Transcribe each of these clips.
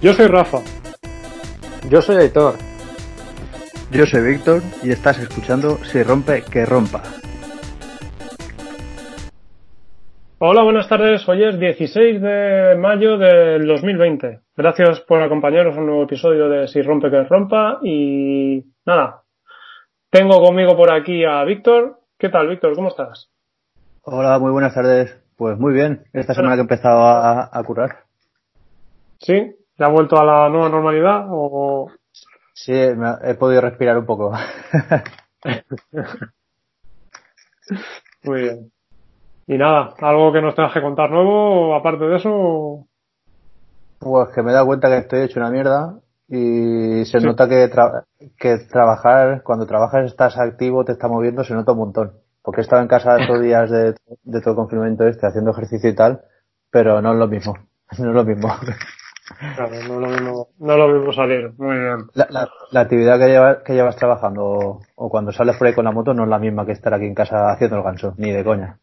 Yo soy Rafa. Yo soy Aitor. Yo soy Víctor y estás escuchando Si rompe, que rompa. Hola, buenas tardes. Hoy es 16 de mayo del 2020. Gracias por acompañarnos en un nuevo episodio de Si rompe, que rompa. Y nada, tengo conmigo por aquí a Víctor. ¿Qué tal, Víctor? ¿Cómo estás? Hola, muy buenas tardes. Pues muy bien. Esta semana que he empezado a, a curar. ¿Sí? ¿Ya ha vuelto a la nueva normalidad o...? Sí, he podido respirar un poco. Muy bien. Y nada, ¿algo que nos tengas que contar nuevo aparte de eso? Pues que me he dado cuenta que estoy hecho una mierda y se nota que, que trabajar, cuando trabajas estás activo, te está moviendo, se nota un montón. Porque he estado en casa estos días de, de todo el confinamiento este, haciendo ejercicio y tal, pero no es lo mismo. No es lo mismo. Claro, no lo mismo, no lo salir. Muy bien. La, la, actividad que llevas, que llevas trabajando o, cuando sales por ahí con la moto no es la misma que estar aquí en casa haciendo el ganso, ni de coña.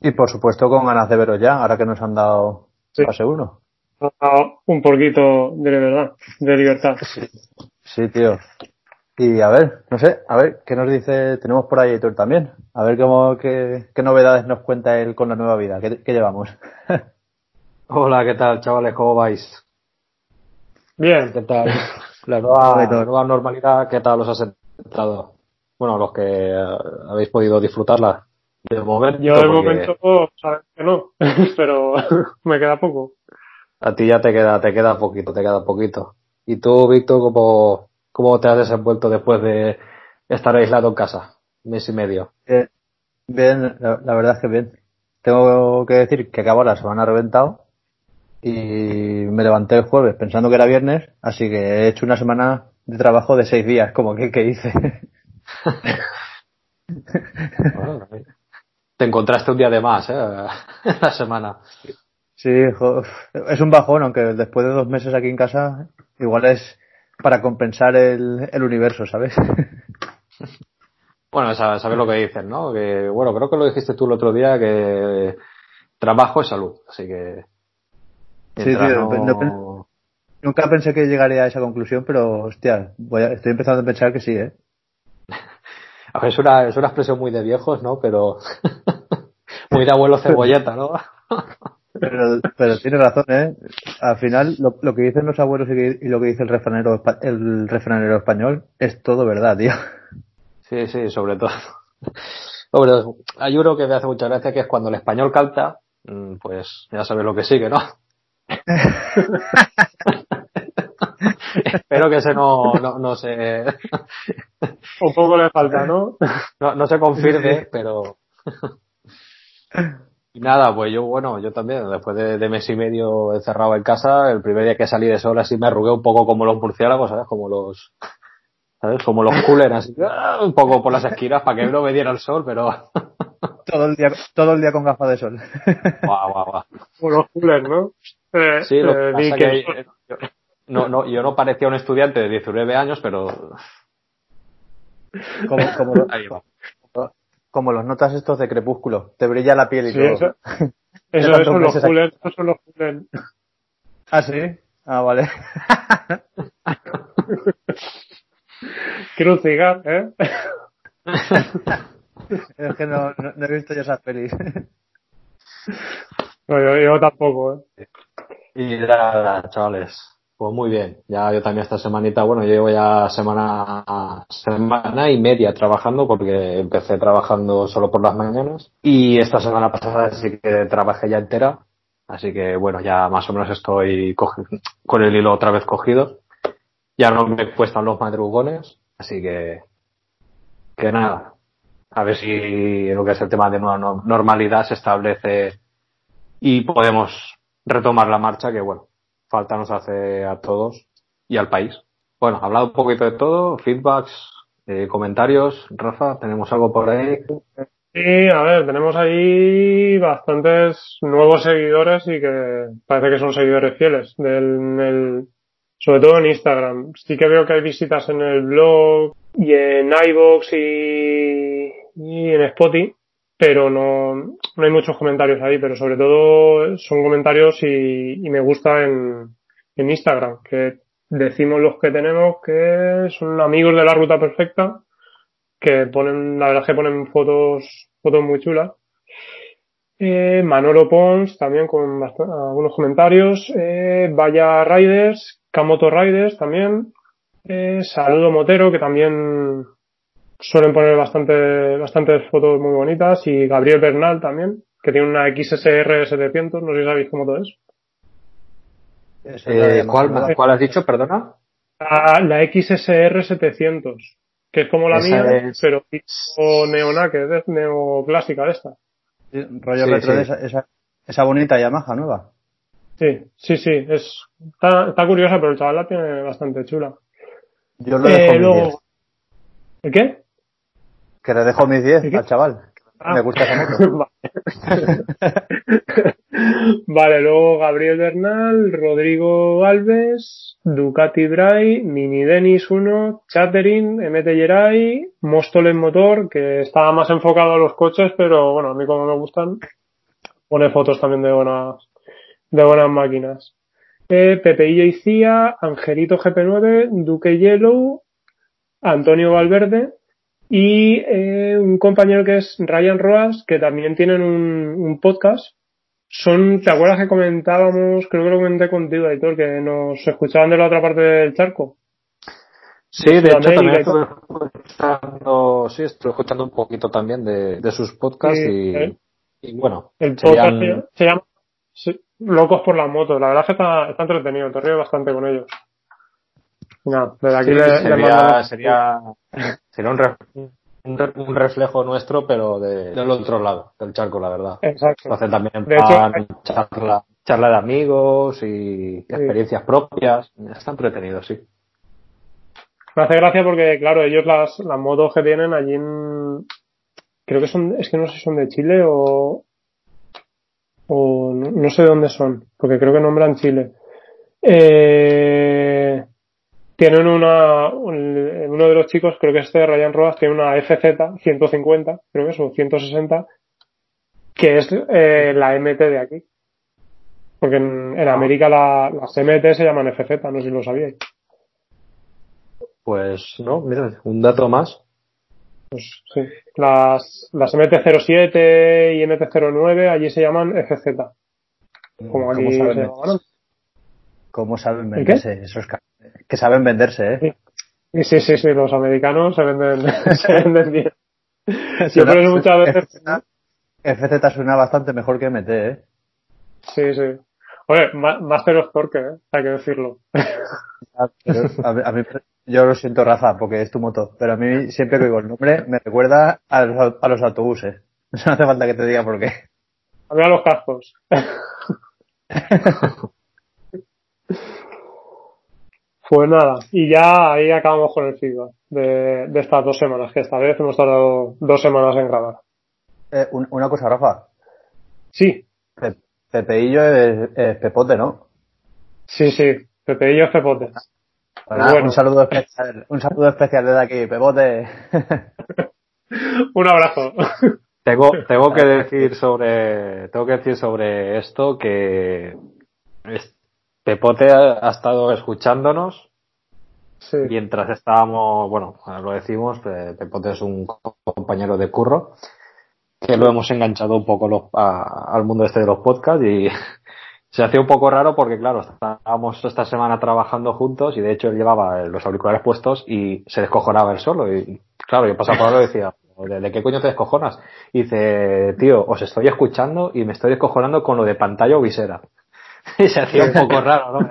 Y por supuesto con ganas de veros ya, ahora que nos han dado sí. 1. Un poquito de verdad, de libertad. Sí. sí, tío. Y a ver, no sé, a ver, ¿qué nos dice? Tenemos por ahí Héctor también. A ver cómo, qué, qué novedades nos cuenta él con la nueva vida. ¿Qué, qué llevamos? Hola, ¿qué tal, chavales? ¿Cómo vais? Bien. ¿Qué tal? La nueva, la nueva normalidad, ¿qué tal os ha sentado? Bueno, los que habéis podido disfrutarla. De momento, Yo de porque... momento, sabes que no, pero me queda poco. A ti ya te queda, te queda poquito, te queda poquito. ¿Y tú, Víctor, cómo, cómo te has desenvuelto después de estar aislado en casa? Mes y medio. Bien, bien la, la verdad es que bien. Tengo que decir que acabo la semana reventado y me levanté el jueves pensando que era viernes, así que he hecho una semana de trabajo de seis días, como que, que hice. bueno, te encontraste un día de más, ¿eh? La semana. Sí, es un bajón, aunque después de dos meses aquí en casa, igual es para compensar el, el universo, ¿sabes? Bueno, sabes lo que dicen, ¿no? Que, bueno, creo que lo dijiste tú el otro día, que trabajo es salud, así que Sí, tío, no... No, nunca pensé que llegaría a esa conclusión, pero hostia, voy a, estoy empezando a pensar que sí, ¿eh? A ver, es una, es una expresión muy de viejos, ¿no? Pero muy de abuelo cebolleta, ¿no? pero, pero tiene razón, ¿eh? Al final, lo, lo que dicen los abuelos y, que, y, lo que dice el refranero, el refranero español es todo verdad, tío. Sí, sí, sobre todo. Hombre, hay uno que me hace mucha gracia que es cuando el español canta, pues ya sabes lo que sigue, ¿no? Espero que ese no, no, no se. Un poco le falta, ¿no? No, no se confirme, pero. Y nada, pues yo, bueno, yo también, después de, de, mes y medio encerrado en casa, el primer día que salí de sol así me arrugué un poco como los murciélagos, ¿sabes? Como los. ¿Sabes? Como los coolers, así, un poco por las esquinas para que no me diera el sol, pero. todo el día, todo el día con gafas de sol. Guau, guau, guau. Como los coolers, ¿no? Eh, sí, lo que pasa que, que yo, no, no, yo no parecía un estudiante de 19 años, pero. Como, como, lo, como los notas estos de crepúsculo, te brilla la piel y sí, todo. Eso, eso, eso son los coolers, eso son los coolers. Ah, sí. Ah, vale. Quiero un cigarro, ¿eh? es que no, no, no, he visto ya esas pelis. No, yo, yo, tampoco, ¿eh? Y nada, chavales, pues muy bien. Ya yo también esta semanita, bueno, yo llevo ya semana, semana y media trabajando porque empecé trabajando solo por las mañanas y esta semana pasada sí que trabajé ya entera. Así que bueno, ya más o menos estoy con el hilo otra vez cogido. Ya no me cuestan los madrugones, así que, que nada, a ver si lo que es el tema de normalidad se establece y podemos retomar la marcha que bueno, falta nos hace a todos y al país. Bueno, hablado un poquito de todo, feedbacks, eh, comentarios. Rafa, ¿tenemos algo por ahí? Sí, a ver, tenemos ahí bastantes nuevos seguidores y que parece que son seguidores fieles del sobre todo en Instagram. Sí que veo que hay visitas en el blog y en iVoox y, y en Spotify. pero no, no hay muchos comentarios ahí, pero sobre todo son comentarios y, y me gusta en, en Instagram, que decimos los que tenemos que son amigos de la ruta perfecta, que ponen, la verdad es que ponen fotos, fotos muy chulas. Eh, Manolo Pons también con algunos comentarios. Eh, Vaya Riders, Kamoto Riders también. Eh, Saludo Motero, que también suelen poner bastante, bastantes fotos muy bonitas. Y Gabriel Bernal también, que tiene una XSR 700, no sé si sabéis cómo todo es. Eh, ¿cuál, ¿Cuál has dicho, perdona? La, la XSR 700, que es como la Esa mía, es- pero tipo neonaked, es neoclásica de esta. Sí, rollo Sí, retro sí. de esa, esa, esa bonita Yamaha nueva. Sí, sí, sí, es, está, está curiosa, pero el chaval la tiene bastante chula. Yo le Eh, dejo mis luego- 10. ¿El qué? Que le dejo mis 10 ¿Y qué? al chaval. Ah. Me gusta moto. vale, luego Gabriel Bernal, Rodrigo Alves, Ducati Bray, Mini Dennis 1, Chattering, MT Geray, Mostolen Motor, que está más enfocado a los coches, pero bueno, a mí como me gustan, pone fotos también de buenas, de buenas máquinas. Eh, Pepeillo y Cía, Angelito GP9, Duque Yellow, Antonio Valverde, y eh, un compañero que es Ryan Roas, que también tienen un, un podcast. Son, ¿te acuerdas que comentábamos, creo que lo comenté contigo, Aitor, que nos escuchaban de la otra parte del charco? Sí, de hecho también estuve escuchando, sí, estuve escuchando un poquito también de, de sus podcasts Sí, y, ¿eh? y bueno, El podcast serían- se, se llama Locos por la moto. La verdad es que está, está entretenido, te ríes bastante con ellos. Nada, desde aquí sí, le, le sería, sería, sería un, re- un, re- un reflejo nuestro, pero de, del otro lado del charco, la verdad. Exacto. Lo hacen también De hecho, charla, charla de amigos y experiencias propias. Está entretenido, sí. Me hace gracia porque, claro, ellos las, las motos que tienen allí en, creo que son, es que no sé si son de Chile o, o no, no sé de dónde son, porque creo que nombran Chile. Eh, tienen una, un- uno de los chicos, creo que este de Ryan Rodas, tiene una FZ 150, creo que es, o 160, que es eh, la MT de aquí. Porque en, en América la- las MT se llaman FZ, no sé si lo sabíais. Pues no, mira, un dato más. Pues sí. Las, las MT-07 y MT-09 allí se llaman FZ. Como aquí ¿Cómo se saben, llaman. cómo saben venderse esos Que saben venderse, ¿eh? Y sí, sí, sí, los americanos se venden, se venden bien. Yo muchas veces. FZ, FZ suena bastante mejor que MT, ¿eh? Sí, sí. Oye, Ma- Master of Torque, ¿eh? hay que decirlo. Ah, pero a mí- a mí- yo lo siento, Rafa, porque es tu moto, pero a mí siempre que oigo el nombre me recuerda a los, au- a los autobuses. No hace falta que te diga por qué. A mí a los cascos. Pues nada, y ya ahí acabamos con el feedback de, de estas dos semanas, que esta vez hemos tardado dos semanas en grabar. Eh, un- una cosa, Rafa. Sí, Pepeillo es, es Pepote, ¿no? sí, sí, Pepe y yo Pepote. Bueno. Un saludo especial, un saludo especial desde aquí, Pepote. Un abrazo. Tengo, tengo que decir sobre, tengo que decir sobre esto que es- Pepote ha, ha estado escuchándonos Sí, mientras estábamos, bueno, ahora lo decimos, Pe- Pepote es un compañero de curro que lo hemos enganchado un poco los- a- al mundo este de los podcasts y se hacía un poco raro porque claro, estábamos esta semana trabajando juntos y de hecho él llevaba los auriculares puestos y se descojonaba él solo y claro, yo pasaba por ahí y decía, ¿de, de qué coño te descojonas? Y dice, tío, os estoy escuchando y me estoy descojonando con lo de pantalla o visera. Y se hacía un poco raro, ¿no?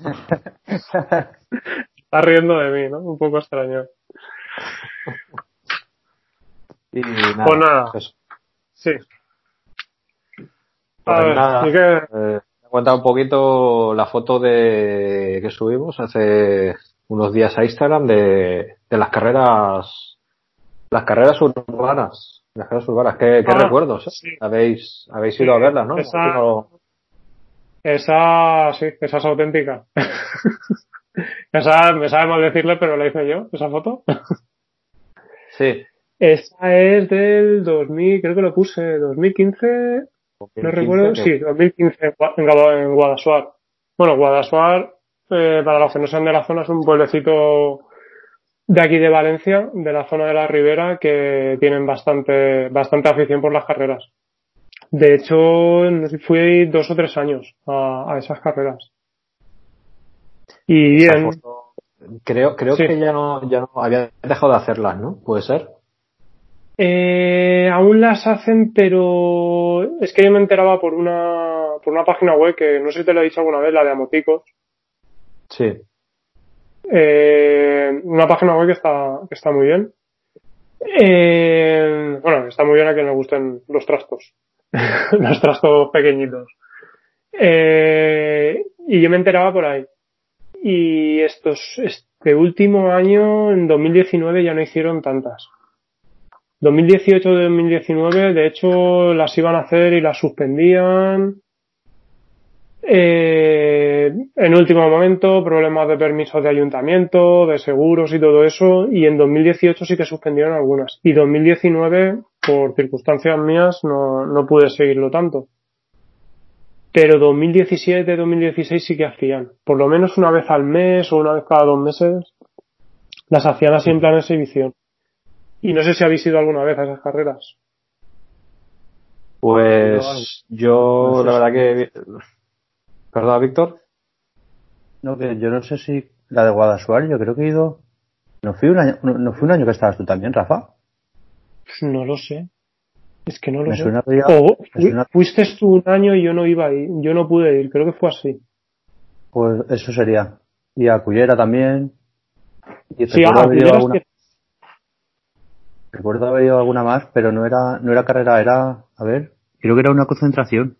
está riendo de mí, ¿no? Un poco extraño. Y nada, Pues nada. eso. Sí. Pues A ver, nada, ¿y qué? eh, he contado un poquito la foto de que subimos hace unos días a Instagram de, de las carreras las carreras urbanas las carreras urbanas qué, qué Ah, recuerdos eh? sí. habéis habéis Sí, ido a verlas no esa- No- Esa, sí, esa es auténtica. esa, me sabe mal decirle, pero la hice yo, esa foto. sí Esa es del 2000, creo que lo puse, 2015, no recuerdo, sí, 2015 en Guadasuar. Bueno, Guadasuar, eh, para los que no sean de la zona, es un pueblecito de aquí de Valencia, de la zona de la Ribera, que tienen bastante, bastante afición por las carreras. De hecho, fui dos o tres años a, esas carreras. Y bien. Creo, creo que ya no, ya no había dejado de hacerlas, ¿no? ¿Puede ser? Eh, aún las hacen, pero es que yo me enteraba por una, por una página web que no sé si te lo he dicho alguna vez, la de Amoticos. Sí. Eh, una página web que está, que está muy bien. Eh, bueno, está muy bien a quien le gusten los trastos. los trastos pequeñitos. Eh, y yo me enteraba por ahí. Y estos, este último año, en 2019, ya no hicieron tantas. 2018-2019, de hecho, las iban a hacer y las suspendían. Eh, en último momento, problemas de permisos de ayuntamiento, de seguros y todo eso. Y en 2018 sí que suspendieron algunas. Y 2019, por circunstancias mías, no, no pude seguirlo tanto. Pero 2017, 2016 sí que hacían. Por lo menos una vez al mes o una vez cada dos meses. Las hacían así en plan exhibición. Y no sé si habéis ido alguna vez a esas carreras. Pues yo, la verdad que. ¿Perdón, Víctor? No, que yo no sé si la de Guadasuar, yo creo que he ido. ¿No fui un año, no, fue un año que estabas tú también, Rafa? No lo sé. Es que no lo sé. o fuiste tú un año y yo no iba a ir, yo no pude ir, creo que fue así. Pues eso sería. Y a Cullera también. Y sí, a Cullera que Recuerdo haber ido alguna más, pero no era, no era carrera, era, a ver, creo que era una concentración.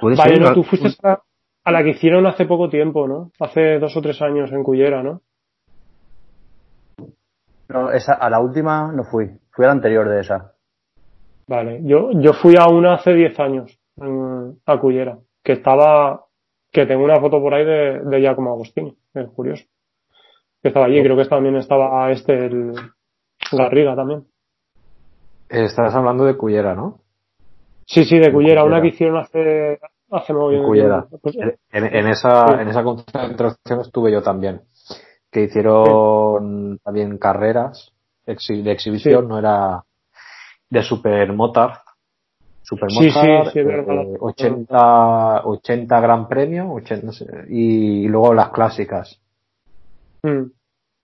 ¿Puede vale, ser? tú fuiste a, la que hicieron hace poco tiempo, ¿no? Hace dos o tres años en Cullera, ¿no? No, esa, a la última no fui, fui a la anterior de esa. Vale, yo, yo fui a una hace diez años, a Cullera, que estaba, que tengo una foto por ahí de, de Giacomo Agostini, es curioso. Que estaba allí, oh. creo que también estaba este, el, Garriga también. Estás hablando de Cullera, ¿no? Sí, sí, de Cullera, una que hicieron hace, hace muy Cullera. Pues, en, esa, en esa concentración estuve yo también. Que hicieron también carreras de exhibición, no era de Super Motard. Super Motard, 80, 80 Gran Premio y, luego las clásicas. Mm.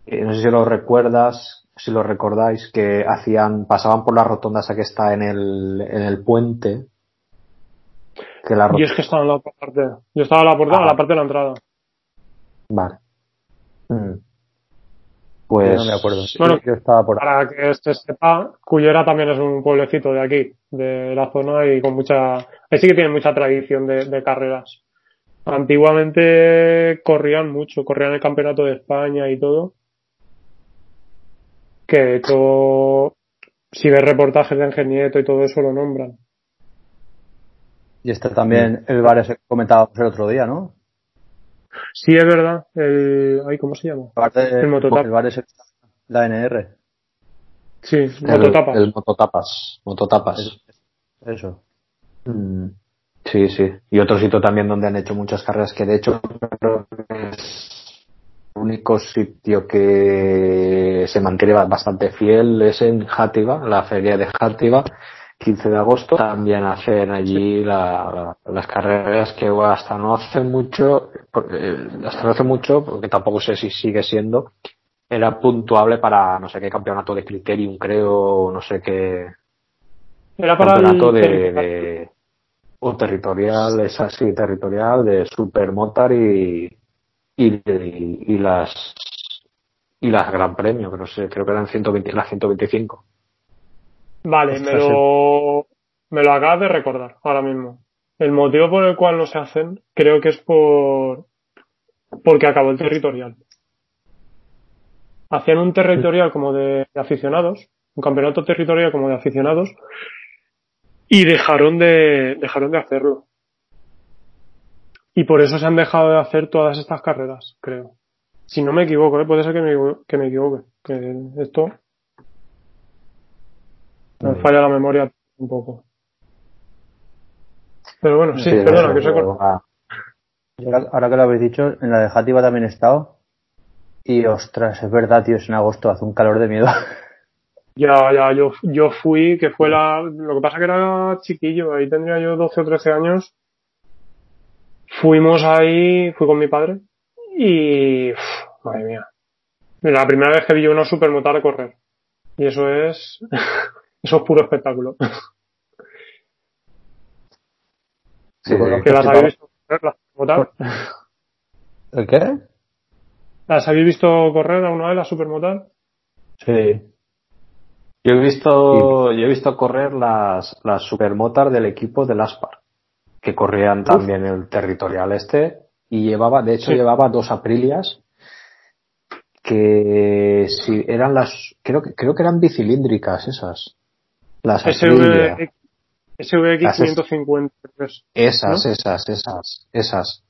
Eh, no sé si lo recuerdas, si lo recordáis, que hacían, pasaban por las rotondas que está en el, en el puente. Que la Yo es que estaba en la otra parte. Yo estaba en la, puerta, la parte de la entrada. Vale. Mm. Pues. no me acuerdo. Bueno, yo estaba por para que se sepa, Cullera también es un pueblecito de aquí, de la zona y con mucha. Ahí sí que tiene mucha tradición de, de carreras. Antiguamente corrían mucho, corrían el campeonato de España y todo que de hecho, si ves reportajes de Ingenieto y todo eso lo nombran. Y este también, el bar ese que comentábamos el otro día, ¿no? Sí, es verdad. El, ay, ¿cómo se llama? el mototap. El bar ese, la NR. Sí, el mototapas. El, mototapas. Mototapas. Eso. Mm, sí, sí. Y otro sitio también donde han hecho muchas carreras que de hecho único sitio que se mantiene bastante fiel es en Játiva, la feria de Játiva, 15 de agosto. También hacen allí las carreras que hasta no hace mucho, eh, hasta no hace mucho, porque tampoco sé si sigue siendo, era puntuable para no sé qué campeonato de Criterium, creo, no sé qué. Era para campeonato de, o territorial, es así, territorial, de Supermotar y, y, y, las y las Gran Premio, que no sé, creo que eran 120, las 125. Vale, me lo, me lo acabas de recordar ahora mismo. El motivo por el cual no se hacen, creo que es por porque acabó el territorial. Hacían un territorial como de, aficionados, un campeonato territorial como de aficionados, y dejaron de, dejaron de hacerlo. Y por eso se han dejado de hacer todas estas carreras, creo. Si no me equivoco, ¿eh? puede ser que me, que me equivoque. Que esto. Me falla la memoria un poco. Pero bueno, sí, Sí, perdona, que se ah, Ahora que lo habéis dicho, en la de Játiva también he estado. Y ostras, es verdad, tío, es en agosto, hace un calor de miedo. Ya, ya, yo, yo fui, que fue la, lo que pasa que era chiquillo, ahí tendría yo 12 o 13 años. Fuimos ahí, fui con mi padre y, uf, madre mía, la primera vez que vi una supermotar correr. Y eso es, eso es puro espectáculo. sí, sí. ¿Que las habéis visto correr, las supermotar? ¿El qué? ¿Las habéis visto correr alguna vez las supermotar? Sí. Yo he visto, yo he visto correr las, las supermotas del equipo del Aspar, que corrían también el territorial este, y llevaba, de hecho Sí. llevaba dos Aprilias, que si eran las, creo que, creo que eran bicilíndricas esas. Las Aprilia. SVX, SVX Las es- 550. pues. Esas, ¿no? esas, esas, esas.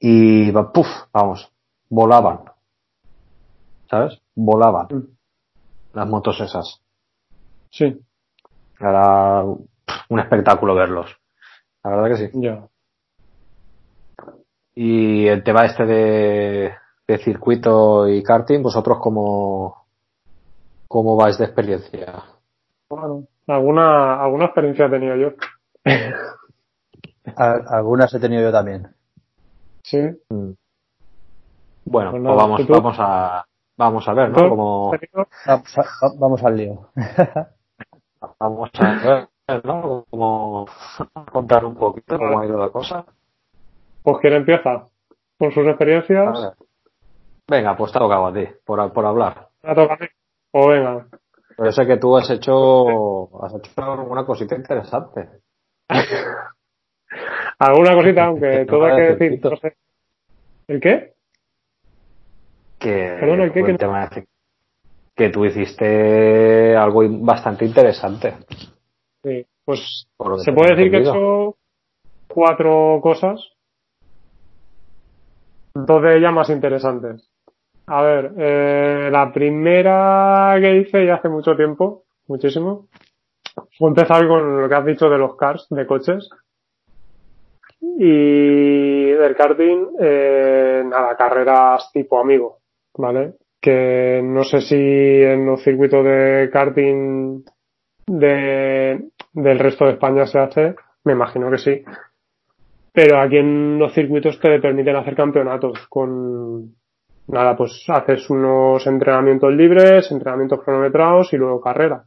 Y va, puf, vamos, volaban. ¿Sabes? Volaban. Mm. Las motos esas. Sí, Era un espectáculo verlos. La verdad que sí. ya. Y el tema este de, de circuito y karting, vosotros cómo, cómo vais de experiencia? Bueno, alguna, alguna experiencia he tenido yo. Al- algunas he tenido yo también. Sí. Mm. Bueno, Pues pues vamos, vamos a, vamos a ver, ¿no? Como. Vamos, a- vamos al lío. vamos a ver, ¿no? Como contar un poquito cómo ha ido la cosa. Pues quién empieza con sus experiencias. Venga, pues te ha tocado a ti, por, por hablar. Me toca a mí. O venga. Pero yo sé que tú has hecho, has hecho alguna cosita interesante. Alguna cosita, aunque todo hay que decir. No sé. ¿El qué? Que, ¿el qué? el Que- tema de- que tú hiciste algo bastante interesante. Pues se puede decir que he hecho cuatro cosas. Dos de ellas más interesantes. A ver, eh, la primera que hice ya hace mucho tiempo, muchísimo, fue empezar con lo que has dicho de los cars, de coches. Y del karting, eh, nada, carreras tipo amigo, ¿vale? Que no sé si en los circuitos de karting de, del resto de España se hace, me imagino que sí. Pero aquí en los circuitos te permiten hacer campeonatos con, nada, pues haces unos entrenamientos libres, entrenamientos cronometrados y luego carrera.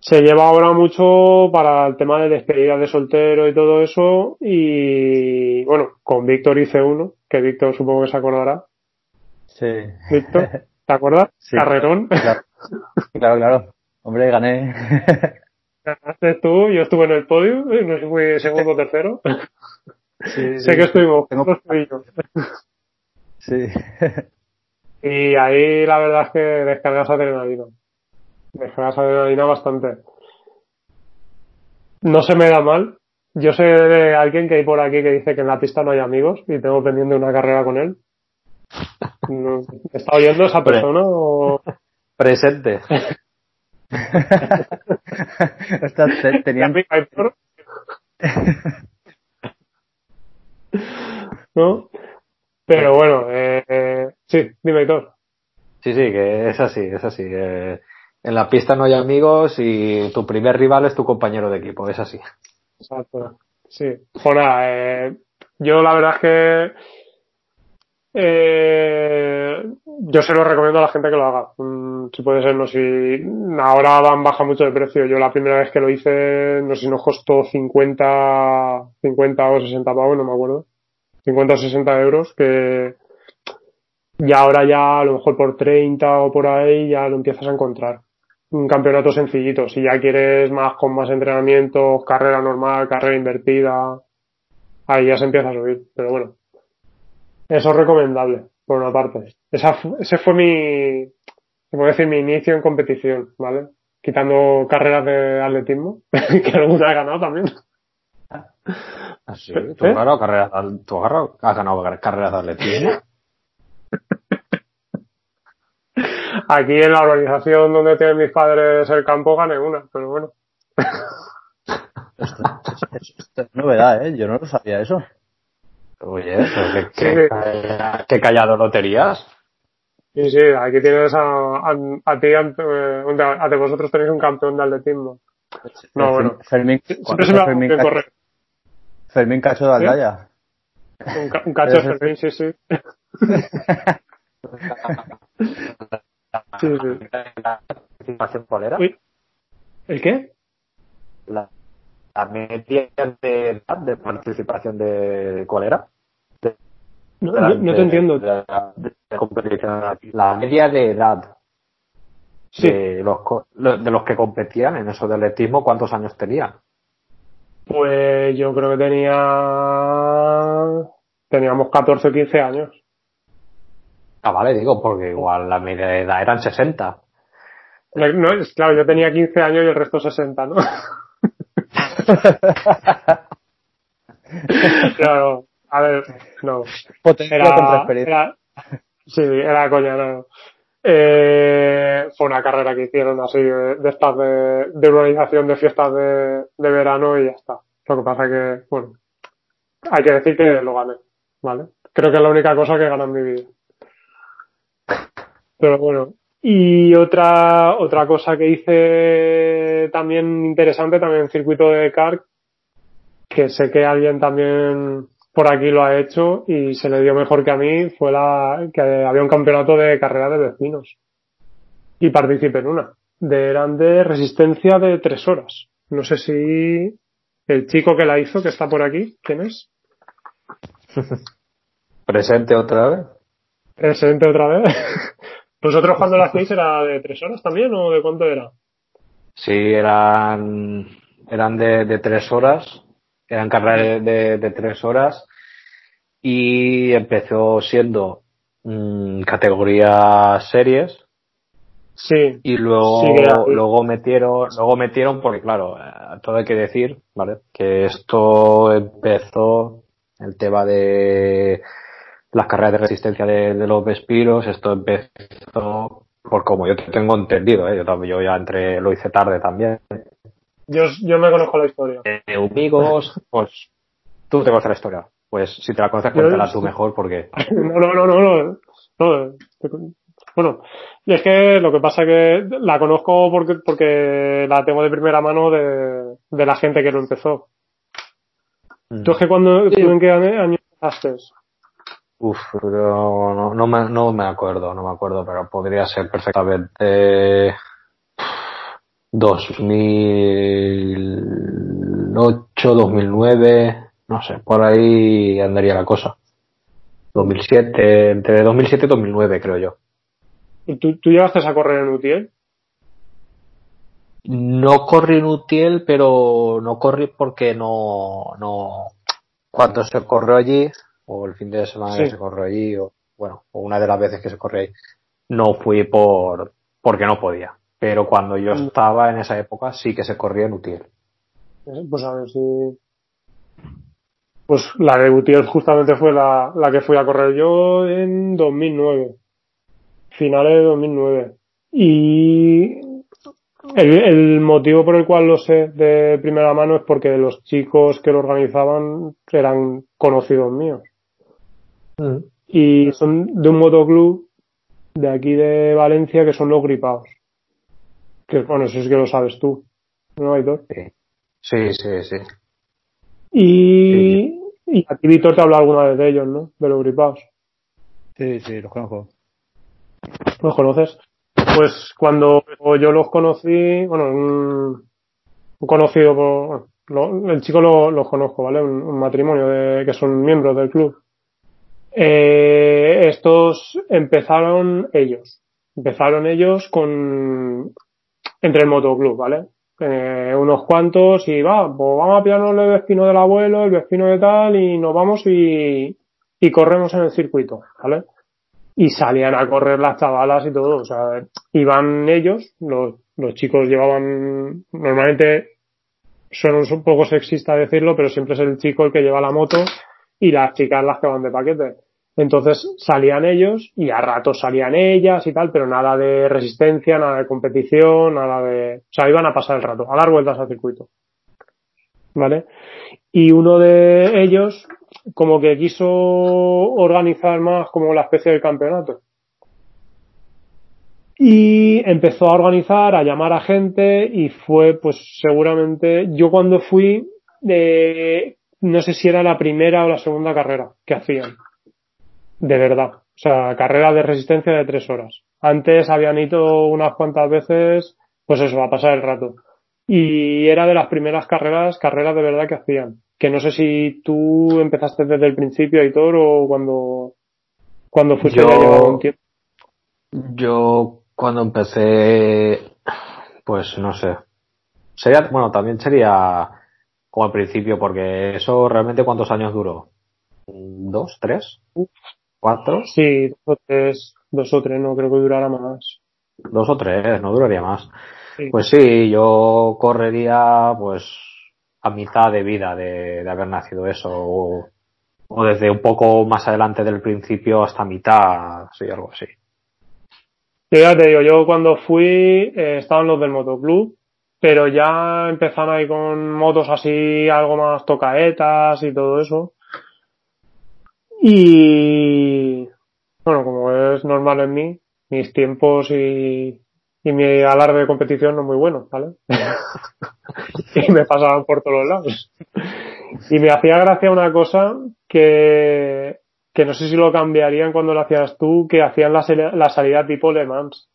Se lleva ahora mucho para el tema de despedida de soltero y todo eso y bueno, con Víctor hice uno, que Víctor supongo que se acordará. Sí. Víctor, ¿te acuerdas? Sí. Carrerón. Claro, claro. claro. Hombre, gané. Ganaste tú, yo estuve en el podio, no sé si fui segundo o tercero. Sí, sé que estuvimos Tengo- yo. Sí. Y ahí la verdad es que descargas adrenalina. Descargas adrenalina bastante. No se me da mal. Yo sé de alguien que hay por aquí que dice que en la pista no hay amigos y tengo pendiente una carrera con él. ¿Está oyendo esa persona o...? Presente. ¿No? Pero bueno, eh, eh, sí, dime, Héctor. Sí, sí, que es así, es así. eh, en la pista no hay amigos y tu primer rival es tu compañero de equipo, es así. Exacto. Sí. Nada, eh, yo la verdad es que eh, yo se lo recomiendo a la gente que lo haga. Mm, si puede ser, no si ahora van baja mucho de precio. Yo la primera vez que lo hice, no sé si nos costó 50, 50 o 60 pavos, no me acuerdo. 50 o 60 euros que y ahora ya a lo mejor por 30 o por ahí ya lo empiezas a encontrar. Un campeonato sencillito. Si ya quieres más con más entrenamientos, carrera normal, carrera invertida, ahí ya se empieza a subir. Pero bueno, eso es recomendable, por una parte. Esa, ese fue mi, se puede decir, mi inicio en competición, ¿vale? Quitando carreras de atletismo, que alguna he ganado también. Así, ¿Eh? tú has ganado carreras, tú has ganado carreras de atletismo. aquí en la organización donde tienen mis padres el campo gané una, pero bueno. Esto, esto- esto es novedad, ¿eh? Yo no lo sabía eso. Oye, qué, qué, Sí. qué callado lo tenías. Sí, sí, aquí tienes a, a, a ti, ante, eh, ante vosotros tenéis un campeón de atletismo. No, bueno. Fermín, Siempre se me Fermín, Cacho- correr. Fermín Cacho de Aldaya. Un, ca- un cacho de Fermín, sí, sí. Sí, sí. ¿El qué? La, la media de edad de participación de cuál era? De, No, de la- no- no te de- entiendo. de la- competición. Media de edad Sí. de, los, de los que competían en eso de atletismo, ¿cuántos años tenían? Pues yo creo que tenía. Teníamos 14 o 15 años. Ah, vale, digo, porque igual la media de edad eran 60. No, es claro, yo tenía 15 años y el resto 60, ¿no? claro, a ver, no. Potencia Era, contra experiencia. era- sí, era coña, no. Eh, fue una carrera que hicieron así de, de estas de, de organización de fiestas de, de verano y ya está. Lo que pasa que, bueno, hay que decir que lo gané, ¿vale? Creo que es la única cosa que he ganado en mi vida. Pero bueno, y otra, otra cosa que hice también interesante, también en circuito de kart, que sé que alguien también por aquí lo ha hecho y se le dio mejor que a mí, fue la que había un campeonato de carrera de vecinos. Y participé en una. De, eran de resistencia de tres horas. No sé si el chico que la hizo, que está por aquí, ¿quién es? Presente otra vez. Presente otra vez. ¿Vosotros cuando la hacéis era de tres horas también o de cuánto era? Sí, eran, eran de, de tres horas, eran carreras de, de tres horas y empezó siendo mm, categoría series Sí, y luego, Sí, era- luego metieron, luego metieron porque claro, eh, todo hay que decir, ¿vale? Que esto empezó el tema de las carreras de resistencia de, de los Vespiros, esto empezó por como yo te tengo entendido, ¿eh? yo, también, yo ya entré, lo hice tarde también, yo, yo me conozco la historia. de amigos, pues tú te conoces la historia. Pues si te la conoces, cuéntala tú mejor porque No, no, no, no, no. no. Bueno, y es que lo que pasa que la conozco porque, porque la tengo de primera mano de, de la gente que lo empezó. Tú es que cuando, Sí. ¿tú en qué año empezaste? Uf, pero no, no, me, no me acuerdo, no me acuerdo, pero podría ser perfectamente 2008, 2009, no sé, por ahí andaría la cosa. 2007, entre 2007 y 2009 creo yo. ¿Y tú, tú llegaste a correr en UTIEL? No corrí en UTIEL, pero no corrí porque no, no, cuando se corrió allí, o el fin de semana Sí. que se corrió allí, o bueno, o una de las veces que se corrió allí, no fui por, porque no podía. Pero cuando yo Mm. estaba en esa época, sí que se corría en UTIEL. Eh, Pues a ver si. Pues la de UTIEL justamente fue la, la que fui a correr yo en 2009. Finales de 2009. Y el, el motivo por el cual lo sé de primera mano es porque los chicos que lo organizaban eran conocidos míos. Y son de un motoclub de aquí de Valencia que son los gripados. Que bueno, eso es que lo sabes tú. ¿No, Aitor? Sí, sí, sí. Y, y a ti, Víctor, te habla alguna vez de ellos, ¿no? De los gripados. Sí, sí, los conozco. ¿Los conoces? Pues cuando yo los conocí, bueno, un, un conocido, por, bueno, lo- el chico lo, los conozco, ¿vale? Un, un matrimonio de, que son miembros del club. Eh, estos empezaron ellos. Empezaron ellos con, entre el motoclub, ¿vale? Eh, unos cuantos y va, pues vamos a pillarnos el vecino del abuelo, el vecino de tal y nos vamos y, y corremos en el circuito, ¿vale? Y salían a correr las chavalas y todo, o sea, iban ellos, los, chicos llevaban, normalmente suena un poco sexista decirlo, pero siempre es el chico el que lleva la moto y las chicas las que van de paquete. Entonces salían ellos y a ratos salían ellas y tal, pero nada de resistencia, nada de competición, nada de... O sea, iban a pasar el rato, a dar vueltas al circuito. ¿Vale? Y uno de ellos como que quiso organizar más como la especie del campeonato. Y empezó a organizar, a llamar a gente y fue pues seguramente, yo cuando fui, eh, no sé si era la primera o la segunda carrera que hacían de verdad. O sea, carrera de resistencia de tres horas. Antes habían ido unas cuantas veces, pues eso, a pasar el rato. Y era de las primeras carreras, carreras de verdad que hacían. Que no sé si tú empezaste desde el principio, Aitor, o cuando, cuando fuiste Yo- ya llevaba un tiempo. Yo cuando empecé, pues no sé. Sería, bueno, también sería como al principio, porque eso realmente cuántos años duró? ¿Dos? ¿Tres? ¿Cuatro? Sí, dos o tres, dos o tres, no creo que durara más. Dos o tres, no duraría más. Sí. Pues sí, yo correría pues a mitad de vida de, de haber nacido eso, o, o desde un poco más adelante del principio hasta mitad, sí, algo así. Yo ya te digo, yo cuando fui eh, estaban los del motoclub, pero ya empezaron ahí con motos así algo más tocaetas y todo eso. Y bueno, como es normal en mí, mis tiempos y, y mi alarde de competición no es muy bueno, ¿vale? y me pasaban por todos lados. Y me hacía gracia una cosa que, que no sé si lo cambiarían cuando lo hacías tú, que hacían la, sali- la salida tipo Le Mans.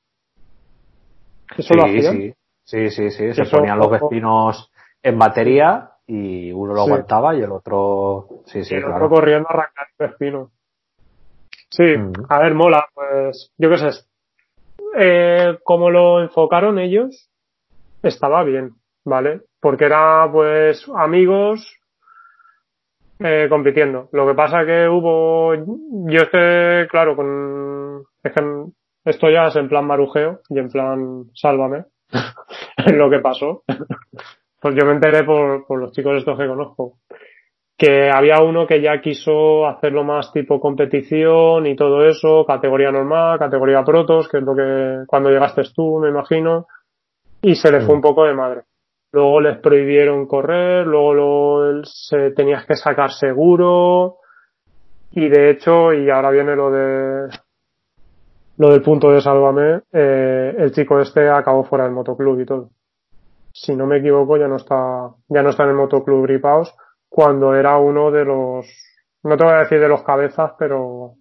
¿Eso lo Sí, hacían? sí, sí, sí, sí, se ponían los vecinos en batería y uno lo Sí. aguantaba y el otro, sí, sí, y el otro claro. corriendo a arrancar el espino. Sí, Mm. a ver, mola, pues, yo qué sé. Eh, como lo enfocaron ellos, estaba bien, ¿vale? Porque era, pues, amigos eh, compitiendo. Lo que pasa que hubo, yo es que, claro, con, es que esto ya es en plan marujeo y en plan sálvame, lo que pasó. Pues yo me enteré por, por los chicos estos que conozco que había uno que ya quiso hacerlo más tipo competición y todo eso, categoría normal, categoría protos, que es lo que cuando llegaste tú, me imagino, y se le fue Mm. un poco de madre. Luego les prohibieron correr, luego lo, se, tenías que sacar seguro, y de hecho, y ahora viene lo de lo del punto de sálvame, eh, el chico este acabó fuera del motoclub y todo. Si no me equivoco, ya no está, ya no está en el motoclub Gripaos, cuando era uno de los, no te voy a decir de los cabezas, pero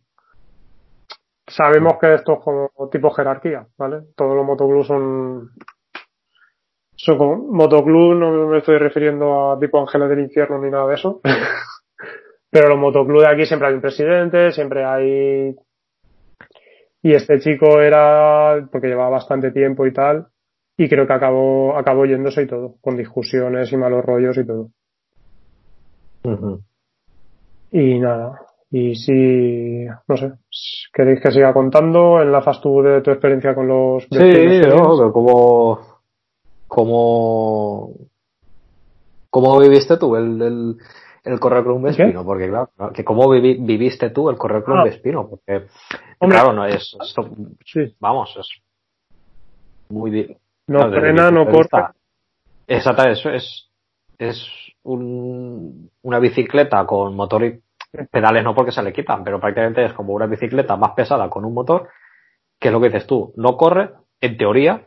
sabemos que esto es como tipo jerarquía, ¿vale? Todos los motoclubs son, son como, motoclub no me estoy refiriendo a tipo ángeles del infierno ni nada de eso, pero los motoclubs de aquí siempre hay un presidente, siempre hay, y este chico era, porque llevaba bastante tiempo y tal, y creo que acabó, acabó yéndose y todo, con discusiones y malos rollos y todo. Y nada. Y si, no sé, queréis que siga contando, enlazas tú de tu experiencia con los Sí, ¿no? como, como, ¿cómo viviste tú el, el, el correr con un ¿Qué? Vespino? Porque claro, que cómo vivi- viviste tú el correr con Ah. un Vespino, porque Hombre. claro, no es, esto, Sí. vamos, es muy No desde frena, no corta. Exacto, eso es, es un, una bicicleta con motor y pedales no porque se le quitan, pero prácticamente es como una bicicleta más pesada con un motor, que es lo que dices tú, no corre, en teoría,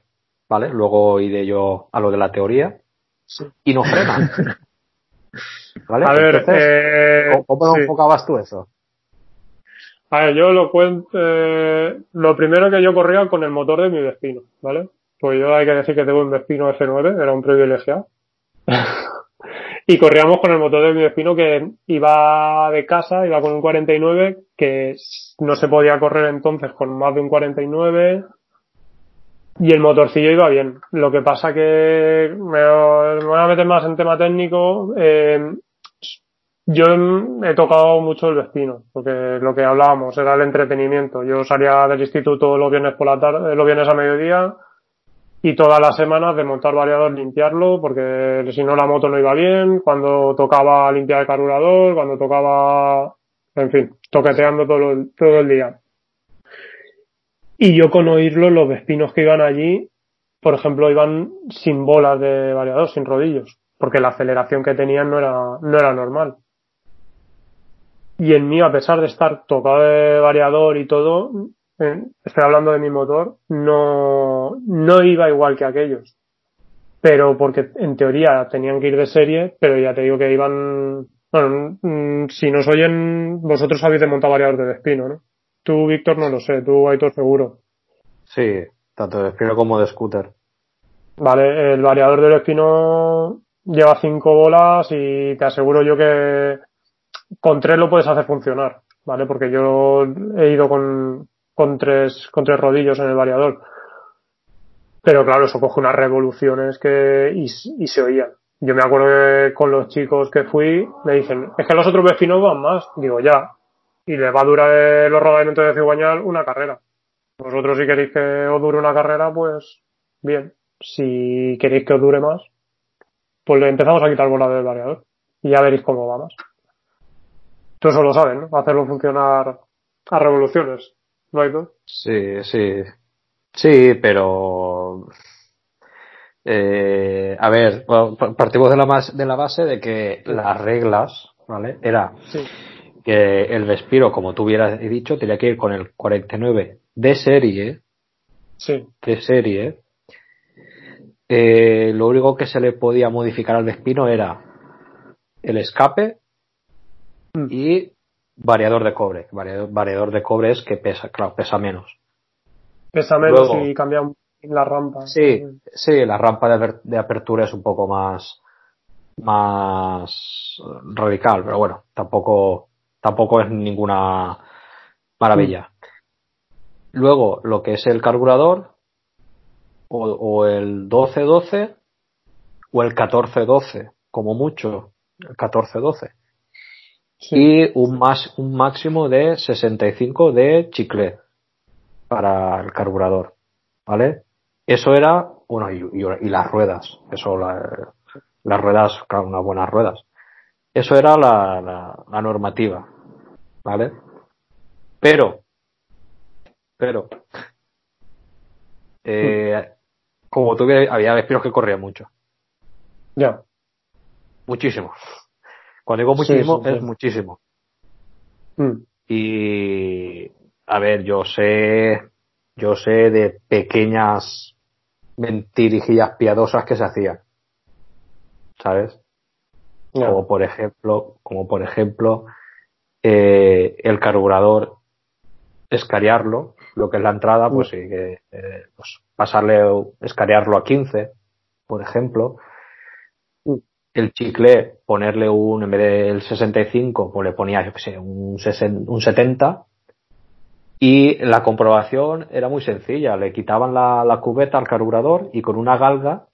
¿vale? Luego iré yo a lo de la teoría, y no frena. ¿Vale? A ver, Entonces, eh, ¿cómo- ¿cómo sí. enfocabas tú eso? A ver, yo lo cuento, eh, lo primero que yo corría con el motor de mi Vespino, ¿vale? Pues yo hay que decir que tengo un Vespino F9, era un privilegiado. y corríamos con el motor de mi Vespino que iba de casa, iba con un 49, que no se podía correr entonces con más de un 49. Y el motorcillo iba bien. Lo que pasa que me, voy a meter más en tema técnico. eh, yo he tocado mucho el Vespino, porque lo que hablábamos era el entretenimiento. Yo salía del instituto los viernes por la tarde, los viernes a mediodía, y todas las semanas de montar variador limpiarlo, porque si no la moto no iba bien, cuando tocaba limpiar el carburador, cuando tocaba en fin, toqueteando todo, el- todo el día. Y yo con oírlo, los vespinos que iban allí, por ejemplo, iban sin bolas de variador, sin rodillos, porque la aceleración que tenían no era, no era normal. Y en mí, a pesar de estar tocado de variador y todo, eh, estoy hablando de mi motor, no, no iba igual que aquellos. Pero porque en teoría tenían que ir de serie, pero ya te digo que iban, bueno, mm, si nos oyen, vosotros habéis de montar variador de Vespino, ¿no? Tú, Víctor, no lo sé, tú, Aitor, seguro. Sí, tanto de Spiro como de scooter. Vale, el variador del Espino lleva cinco bolas y te aseguro yo que con tres lo puedes hacer funcionar, ¿vale? Porque yo he ido con, con tres, con tres rodillos en el variador. Pero claro, eso coge unas revoluciones que, y, y se oían. Yo me acuerdo que con los chicos que fui, me dicen, es que los otros vecinos van más. Digo, ya. Y les va a durar eh, los rodamientos de cigüeñal una carrera. Vosotros si queréis que os dure una carrera, pues bien. Si queréis que os dure más, pues le empezamos a quitar bola del variador. Y ya veréis cómo va más. Tú eso lo sabes, ¿no? Hacerlo funcionar a revoluciones. ¿No hay dos? Sí, sí. Sí, pero. Eh, a ver, partimos de la, de la base de que las reglas, ¿vale? Era Sí. Que el Vespiro, como tú hubieras dicho, tenía que ir con el 49 de serie, Sí. de serie. Eh, lo único que se le podía modificar al Vespino era el escape Mm. y variador de cobre. Variador, variador de cobre es que pesa, claro, pesa menos. Pesa menos Luego- y cambia la rampa. Sí, sí, la rampa de, de apertura es un poco más, más radical, pero bueno, tampoco, tampoco es ninguna maravilla. Luego, lo que es el carburador, o, o el 12-12, o el 14-12, como mucho, el 14-12. Sí. Y un, más, un máximo de 65 de chicle para el carburador. ¿Vale? Eso era, bueno, y, y- y las ruedas, eso, la- las ruedas, unas buenas ruedas. Eso era la, la, la normativa, ¿vale? Pero, pero, eh, como tú había despidos que corrían mucho, Ya. muchísimo. Cuando digo muchísimo, sí, sí. es muchísimo. Mm. Y, a ver, yo sé, yo sé de pequeñas mentirijillas piadosas que se hacían. ¿Sabes? Como por ejemplo, como por ejemplo, eh, el carburador escariarlo, lo que es la entrada, pues sí que, eh, pues pasarle, escariarlo a 15, por ejemplo. Mm. El chicle, ponerle un, en vez del 65, pues le ponía, yo qué sé, un, 60 un 70. Y la comprobación era muy sencilla. Le quitaban la, la cubeta al carburador y con una galga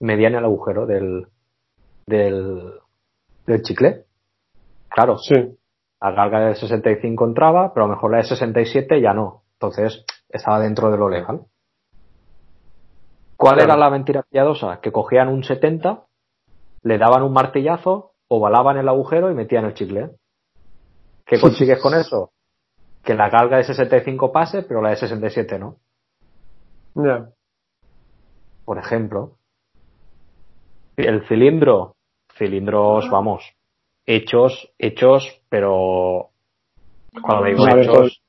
medían el agujero del, del, del chicle. Claro, Sí. La galga del 65 entraba, pero a lo mejor la de 67 ya no. Entonces, estaba dentro de lo legal. ¿Cuál Claro. era la mentira piadosa? Que cogían un 70, le daban un martillazo, ovalaban el agujero y metían el chicle. ¿Qué consigues con eso? Que la galga de 65 pase, pero la de 67 no. Ya. Por ejemplo. El cilindro. Cilindros, vamos, hechos, hechos, pero cuando digo hechos,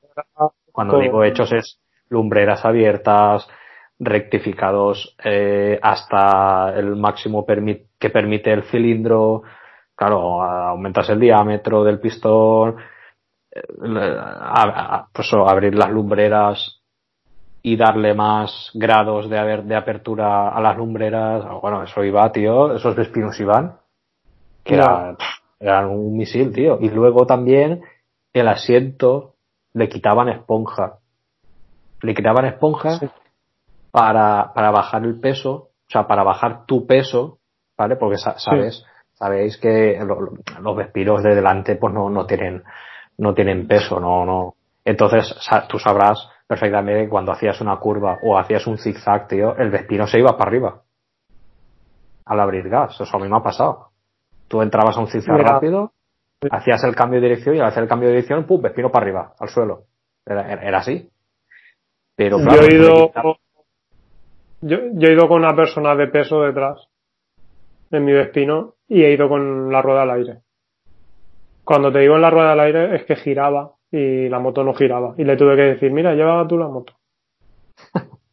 cuando digo hechos es lumbreras abiertas, rectificados eh, hasta el máximo que permite el cilindro. Claro, aumentas el diámetro del pistón, eh, a- a- pues abrir las lumbreras y darle más grados de, haber, de apertura a las lumbreras. Bueno, eso iba, tío, esos vespinos iban, que era- eran un misil, tío. Y luego también el asiento le quitaban esponja. Le quitaban esponja Sí. para, para bajar el peso, o sea, para bajar tu peso, ¿vale? Porque sa- sabes, sabéis que lo- lo- los vespiros de delante pues no, no tienen, no tienen peso, no, no. Entonces, tú sabrás perfectamente que cuando hacías una curva o hacías un zigzag, tío, el vespino se iba para arriba. Al abrir gas, eso a mí me ha pasado. Tú entrabas a un zigzag rápido Hacías el cambio de dirección y al hacer el cambio de dirección, pum, Vespino para arriba, al suelo. Era, era así. Pero claro, yo he ido, yo, yo he ido con una persona de peso detrás en mi Vespino y he ido con la rueda al aire. Cuando te digo en la rueda al aire es que giraba y la moto no giraba. Y le tuve que decir, mira, lleva tú la moto.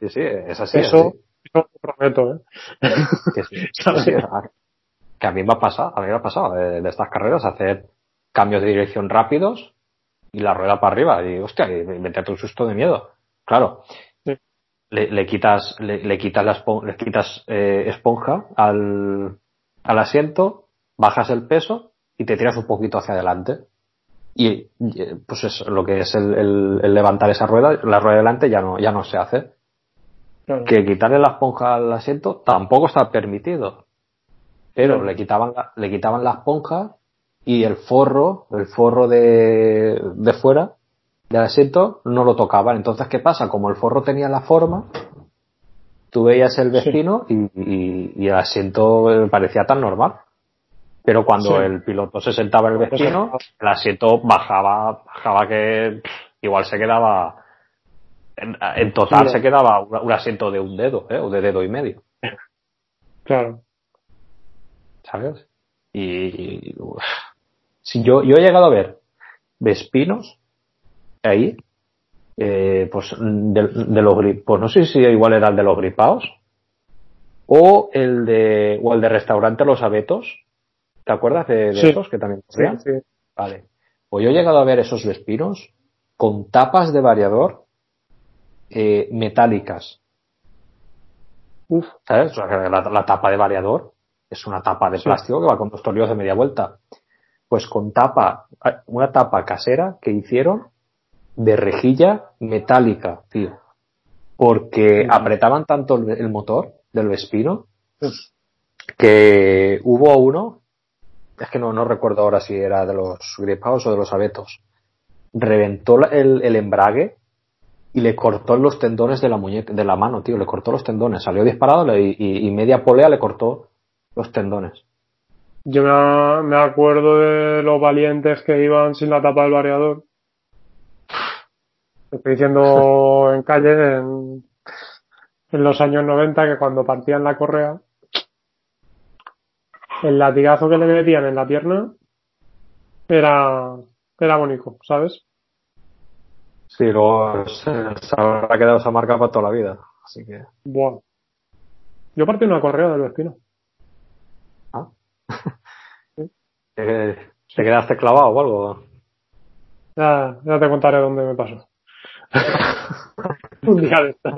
Sí, sí, es así. Eso, así. eso te prometo, ¿eh? Que, sí, sí, a- que a mí me ha pasado, a mí me ha pasado de, de estas carreras hacer cambios de dirección rápidos y la rueda para arriba. Y hostia, y meterte un susto de miedo. Claro. Sí. Le, le quitas, le, le quitas la espon- le quitas eh, esponja al, al asiento, bajas el peso y te tiras un poquito hacia adelante. Y, y, eh, pues es lo que es el, el- el levantar esa rueda, la rueda de delante ya no, ya no se hace Claro. que quitarle la esponja al asiento tampoco está permitido. Pero Claro. le quitaban la, le quitaban la esponja y el forro, el forro de, de fuera del asiento no lo tocaban. Entonces, ¿qué pasa? Como el forro tenía la forma, tú veías el vecino y, y- y el asiento eh, parecía tan normal. Pero cuando Sí. el piloto se sentaba en el vecino, el asiento bajaba, bajaba que igual se quedaba, en, en total Sí. se quedaba un, un asiento de un dedo, ¿eh? o de dedo y medio, Claro. ¿Sabes? Y, uf. si yo, yo he llegado a ver Vespinos ahí, eh, pues de, de los pues no sé si igual era el de los gripaos, o el de, o el de restaurante Los Abetos, ¿te acuerdas de, de Sí. esos que también Sí, corrían? sí. Vale. Pues yo he llegado a ver esos Vespinos con tapas de variador eh, metálicas. Uf, ¿Sabes? La tapa de variador es una tapa de plástico que va con dos tornillos de media vuelta. Pues con tapa, una tapa casera que hicieron de rejilla metálica, tío. Porque apretaban tanto el, el motor del Vespino que hubo uno, es que no, no recuerdo ahora si era de los gripaos o de los abetos, reventó el, el embrague y le cortó los tendones de la muñeca, de la mano, tío, le cortó los tendones, salió disparado le- y, y- y media polea le cortó los tendones. Yo me, me acuerdo de los valientes que iban sin la tapa del variador. Estoy diciendo en calle, en, en los años 90, que cuando partían la correa, el latigazo que le metían en la pierna era, era bonito, ¿sabes? Sí, luego se, se habrá quedado esa marca para toda la vida. Así que, Buah. Yo partí una correa del Vespino. ah. ¿Te, te quedaste clavado o algo? Ya, ya te contaré dónde me pasó. Un día de estos.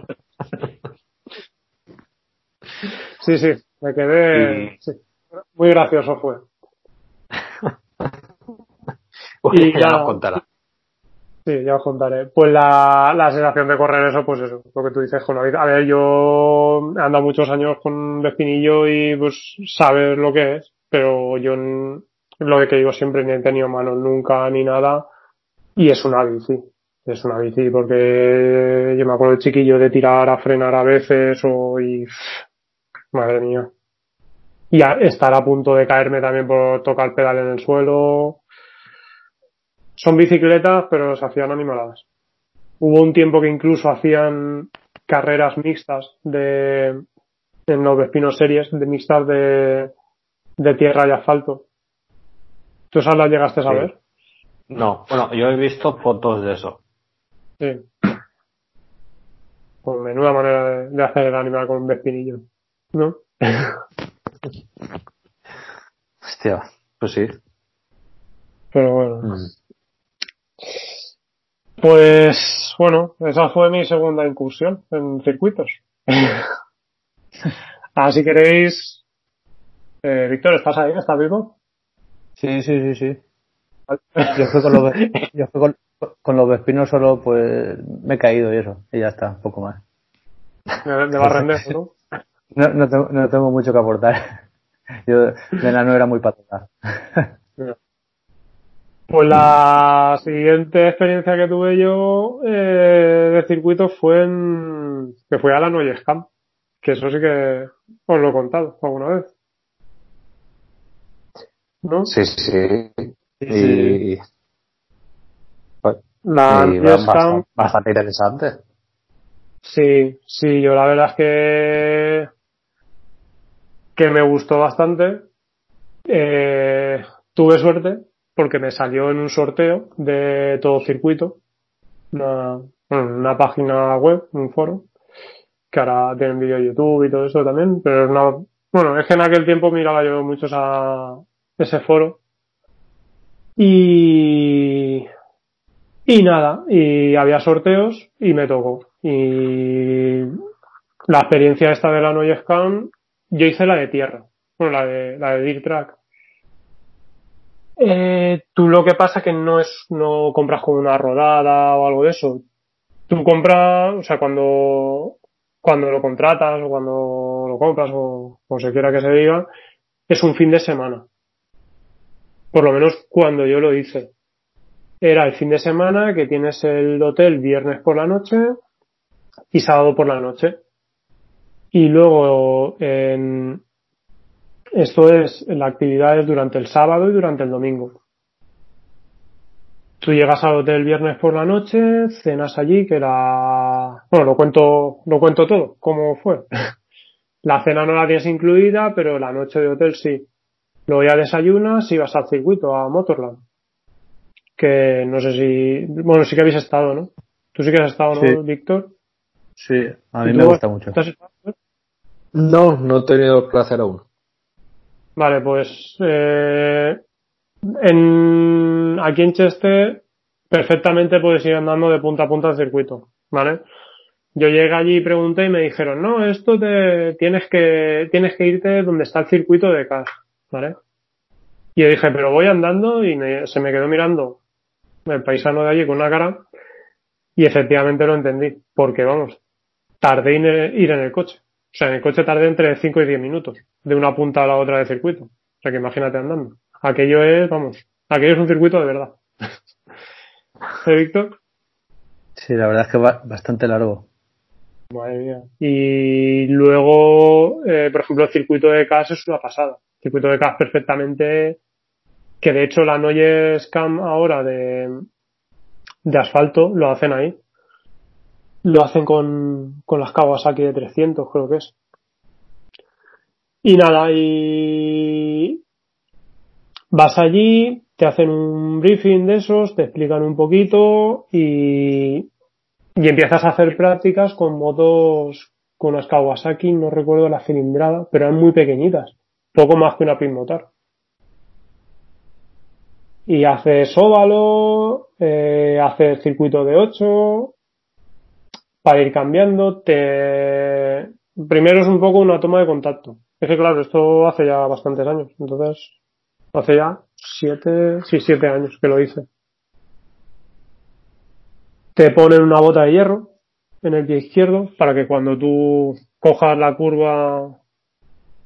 Sí, sí, me quedé. Sí. Muy gracioso fue. Y ya nos contará. Sí, ya os contaré. Pues la, la sensación de correr eso, pues eso, lo que tú dices con la vida. A ver, yo he andado muchos años con Vespinillo y pues sabes lo que es, pero yo lo que digo siempre ni he tenido manos nunca ni nada y es una bici. Es una bici porque yo me acuerdo de chiquillo de tirar a frenar a veces o y madre mía. Y a- estar a punto de caerme también por tocar pedal en el suelo. Son bicicletas, pero se hacían animaladas. Hubo un tiempo que incluso hacían carreras mixtas de, en los Vespinos Series, de mixtas de, de tierra y asfalto. ¿Tú esas las llegaste a Sí. saber? No, bueno, yo he visto fotos de eso. Sí. Pues menuda manera de, de hacer el animal con un Vespinillo. ¿No? Hostia, pues sí. Pero bueno. Mm. Pues bueno, esa fue mi segunda incursión en circuitos. Así queréis. Eh, Víctor, ¿estás ahí? ¿Estás vivo? Sí, sí, sí, sí. Yo fui con los, ve- yo fui con, con los vespinos solo, pues me he caído y eso, y ya está, poco más. De, de Barrendero, ¿no? No, no, tengo, no tengo mucho que aportar. Yo de enano era muy patata. Pues la siguiente experiencia que tuve yo eh, de circuito fue en que fui a la Noyes Camp, que eso sí que os lo he contado alguna vez. ¿No? Sí, sí. Sí, Y, La y Noyes bastante, bastante interesante. sí, sí, yo la verdad es que que me gustó bastante. Eh, tuve suerte porque me salió en un sorteo de todo circuito, una, bueno, una página web, un foro, que ahora tienen vídeo de YouTube y todo eso también, pero es una, bueno, es que en aquel tiempo miraba yo mucho esa, ese foro. Y, y nada, y había sorteos y me tocó. Y la experiencia esta de la Noise yo hice la de tierra, bueno, la de, la de Dirt Track. Eh, tú lo que pasa que no es, no compras con una rodada o algo de eso. Tú compras, o sea, cuando, cuando lo contratas o cuando lo compras o como se quiera que se diga, es un fin de semana. Por lo menos cuando yo lo hice. Era el fin de semana que tienes el hotel viernes por la noche y sábado por la noche. Y luego, en, esto es, la actividad es durante el sábado y durante el domingo. Tú llegas al hotel viernes por la noche, cenas allí, que era, bueno, lo cuento, lo cuento todo, cómo fue. La cena no la tienes incluida, pero la noche de hotel sí. Luego ya desayunas y vas al circuito, a Motorland. Que no sé si, bueno, sí que habéis estado, ¿no? Tú sí que has estado, ¿no, Sí. Víctor? Sí, a mí ¿Y me gusta mucho. No, no he tenido el placer aún. Vale, pues eh, en, aquí en Chester perfectamente puedes ir andando de punta a punta al circuito, ¿vale? Yo llegué allí y pregunté y me dijeron, no, esto te tienes que tienes que irte donde está el circuito de CAS, ¿vale? Y yo dije, pero voy andando y me- se me quedó mirando el paisano de allí con una cara y efectivamente lo entendí, porque vamos, tardé en ir en el coche. O sea, en el coche tardé entre 5 y 10 minutos, de una punta a la otra del circuito. O sea, que imagínate andando. Aquello es, vamos, aquello es un circuito de verdad. ¿Eh, Víctor? Sí, la verdad es que va bastante largo. Madre mía. Y luego, eh, por ejemplo, el circuito de CAS es una pasada. Circuito de CAS perfectamente, que de hecho la Noyes Cam ahora de, de asfalto lo hacen ahí. Lo hacen con, con las Kawasaki de 300, creo que es. Y nada, y vas allí, te hacen un briefing de esos, te explican un poquito y, y empiezas a hacer prácticas con motos, con unas Kawasaki, no recuerdo la cilindrada, pero eran muy pequeñitas, poco más que una Pin Motor. Y haces óvalo, eh, haces circuito de 8, para ir cambiando, te... Primero es un poco una toma de contacto. Es que claro, esto hace ya bastantes años, entonces, hace ya siete, sí, siete años que lo hice te ponen una bota de hierro en el pie izquierdo para que cuando tú cojas la curva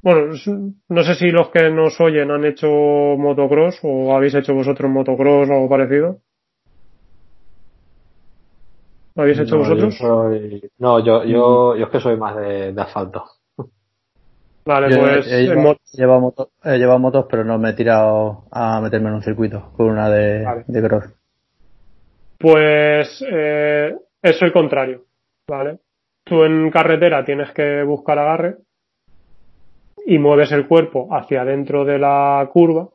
bueno, no sé si los que nos oyen han hecho motocross o habéis hecho vosotros motocross o algo parecido. ¿Lo habéis hecho no, vosotros? Yo soy... No, yo, yo, yo es que soy más de, de asfalto. Vale, Yo pues he, llevado, mo- he llevado moto- he llevado motos, pero no me he tirado a meterme en un circuito con una de, Vale. de cross. Pues eh, es el contrario, ¿vale? Tú en carretera tienes que buscar agarre y mueves el cuerpo hacia adentro de la curva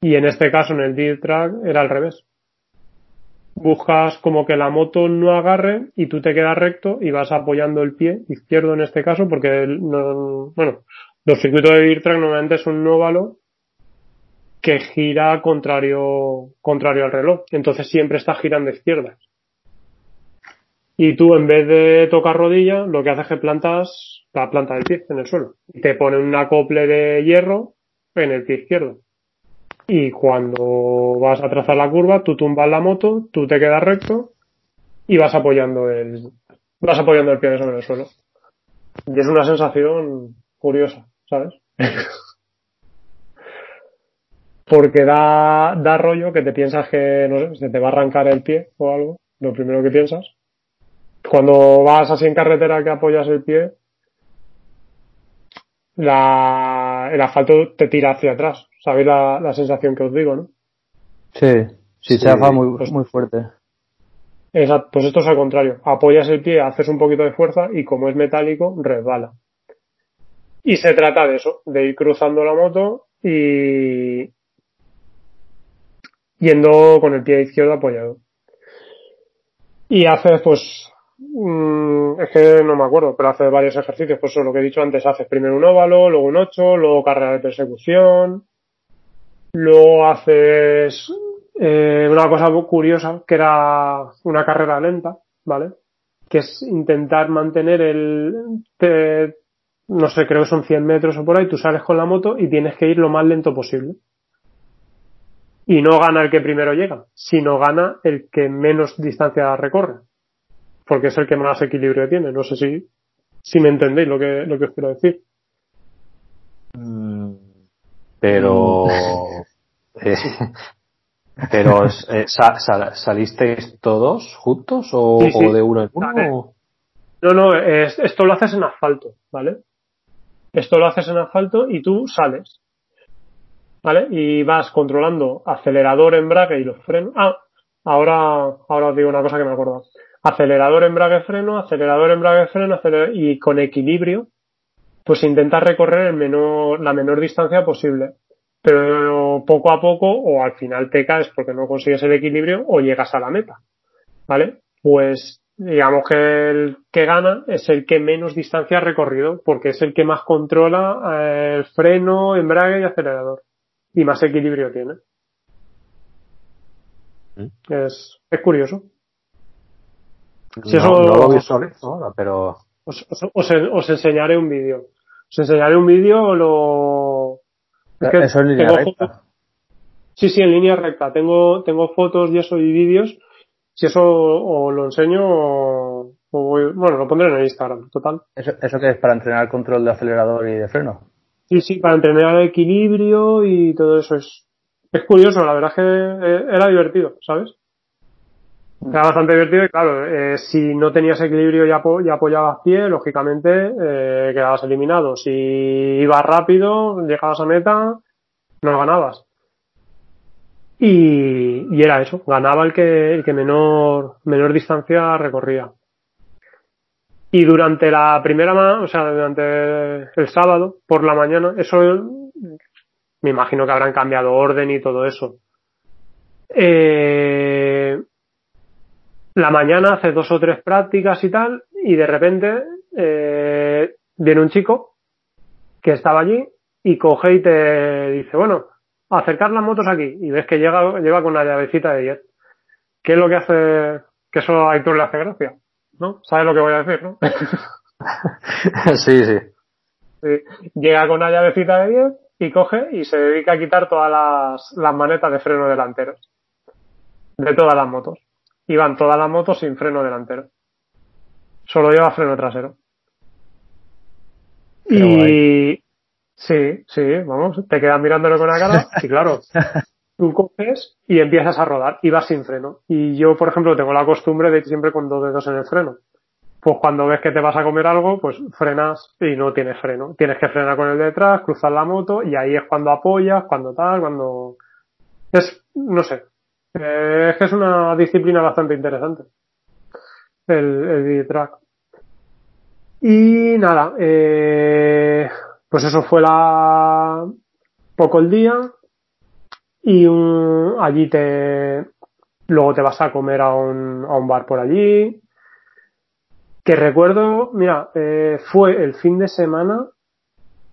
y en este caso en el dirt track era al revés. Buscas como que la moto no agarre y tú te quedas recto y vas apoyando el pie izquierdo en este caso porque no- bueno, los circuitos de dirt track normalmente son un óvalo que gira contrario, contrario al reloj. Entonces siempre está girando izquierdas. Y tú, en vez de tocar rodilla, lo que haces es que plantas la planta del pie en el suelo. Y te ponen un acople de hierro en el pie izquierdo. Y cuando vas a trazar la curva, tú tumbas la moto, tú te quedas recto y vas apoyando el, vas apoyando el pie sobre el suelo. Y es una sensación curiosa, ¿sabes? porque da, da rollo que te piensas que no sé, se te va a arrancar el pie o algo, lo primero que piensas. Cuando vas así en carretera que apoyas el pie, la, el asfalto te tira hacia atrás. sabéis la, la sensación que os digo, ¿no? Sí, sí, Sí, chafa muy, pues- muy fuerte. Exacto, pues esto es al contrario. Apoyas el pie, haces un poquito de fuerza y como es metálico, resbala. Y se trata de eso, de ir cruzando la moto y yendo con el pie izquierdo apoyado. Y haces, pues, mm, es que no me acuerdo, pero haces varios ejercicios, pues eso, lo que he dicho antes, haces primero un óvalo, luego un 8, luego carrera de persecución, luego haces eh, una cosa curiosa, que era una carrera lenta, ¿vale? Que es intentar mantener el, te- no sé, creo que son 100 metros o por ahí, tú sales con la moto y tienes que ir lo más lento posible. Y no gana el que primero llega, sino gana el que menos distancia recorre. Porque es el que más equilibrio tiene. No sé si, si me entendéis lo que, lo que os quiero decir. Mm, Pero. eh, pero eh, sa- sa- ¿salisteis todos juntos o, Sí, sí. o de uno en uno? Vale. o- No, no, es- esto lo haces en asfalto, ¿vale? Esto lo haces en asfalto y tú sales, ¿vale? Y vas controlando acelerador, embrague y los frenos. Ah, ahora, ahora os digo una cosa que me acuerdo. Acelerador, embrague, freno, acelerador, embrague, freno, aceler- y con equilibrio, pues intentas recorrer el menor, la menor distancia posible. Pero poco a poco, o al final te caes porque no consigues el equilibrio, o llegas a la meta. ¿Vale? Pues digamos que el que gana es el que menos distancia ha recorrido, porque es el que más controla eh, el freno, embrague y acelerador. Y más equilibrio tiene. ¿Mm? Es, es curioso. Si no, eso- no lo visualizo pero. Os, os, os, os enseñaré un vídeo. Os enseñaré un vídeo o lo... es que Eso en línea recta. fotos- Sí, sí, en línea recta. Tengo, tengo fotos y eso y vídeos. Si eso o lo enseño o, o voy- bueno, lo pondré en el Instagram, total. ¿Eso, ¿Eso que es para entrenar el control de acelerador y de freno? Sí, sí, para entrenar el equilibrio y todo eso es, es curioso, la verdad es que eh, era divertido, ¿sabes? Era bastante divertido y claro, eh, si no tenías equilibrio y, apo- y apoyabas pie, lógicamente eh, quedabas eliminado. Si ibas rápido, llegabas a meta, no ganabas. Y, y era eso, ganaba el que, el que menor, menor distancia recorría. Y durante la primera, o sea, durante el sábado, por la mañana, eso me imagino que habrán cambiado orden y todo eso. Eh, la mañana hace dos o tres prácticas y tal, y de repente eh, viene un chico que estaba allí y coge y te dice, bueno, acercar las motos aquí, y ves que llega, lleva con una llavecita de 10. ¿Qué es lo que hace, que eso a Héctor le hace gracia? ¿No? ¿Sabes lo que voy a decir, no? sí, sí. Sí. Llega con una llavecita de 10 y coge y se dedica a quitar todas las, las manetas de freno delanteros. De todas las motos. Y van todas las motos sin freno delantero. Solo lleva freno trasero. Y sí, sí, vamos, te quedas mirándolo con la cara y claro, tú coges y empiezas a rodar y vas sin freno. Y yo, por ejemplo, tengo la costumbre de ir siempre con dos dedos en el freno. Pues cuando ves que te vas a comer algo, pues frenas y no tienes freno. Tienes que frenar con el de detrás, cruzar la moto y ahí es cuando apoyas, cuando tal, cuando... Es, no sé. Eh, es que es una disciplina bastante interesante. El, el D-Track. Y nada, eh, pues eso fue la poco el día y un- allí te luego te vas a comer a un, a un bar por allí que recuerdo, mira, eh, fue el fin de semana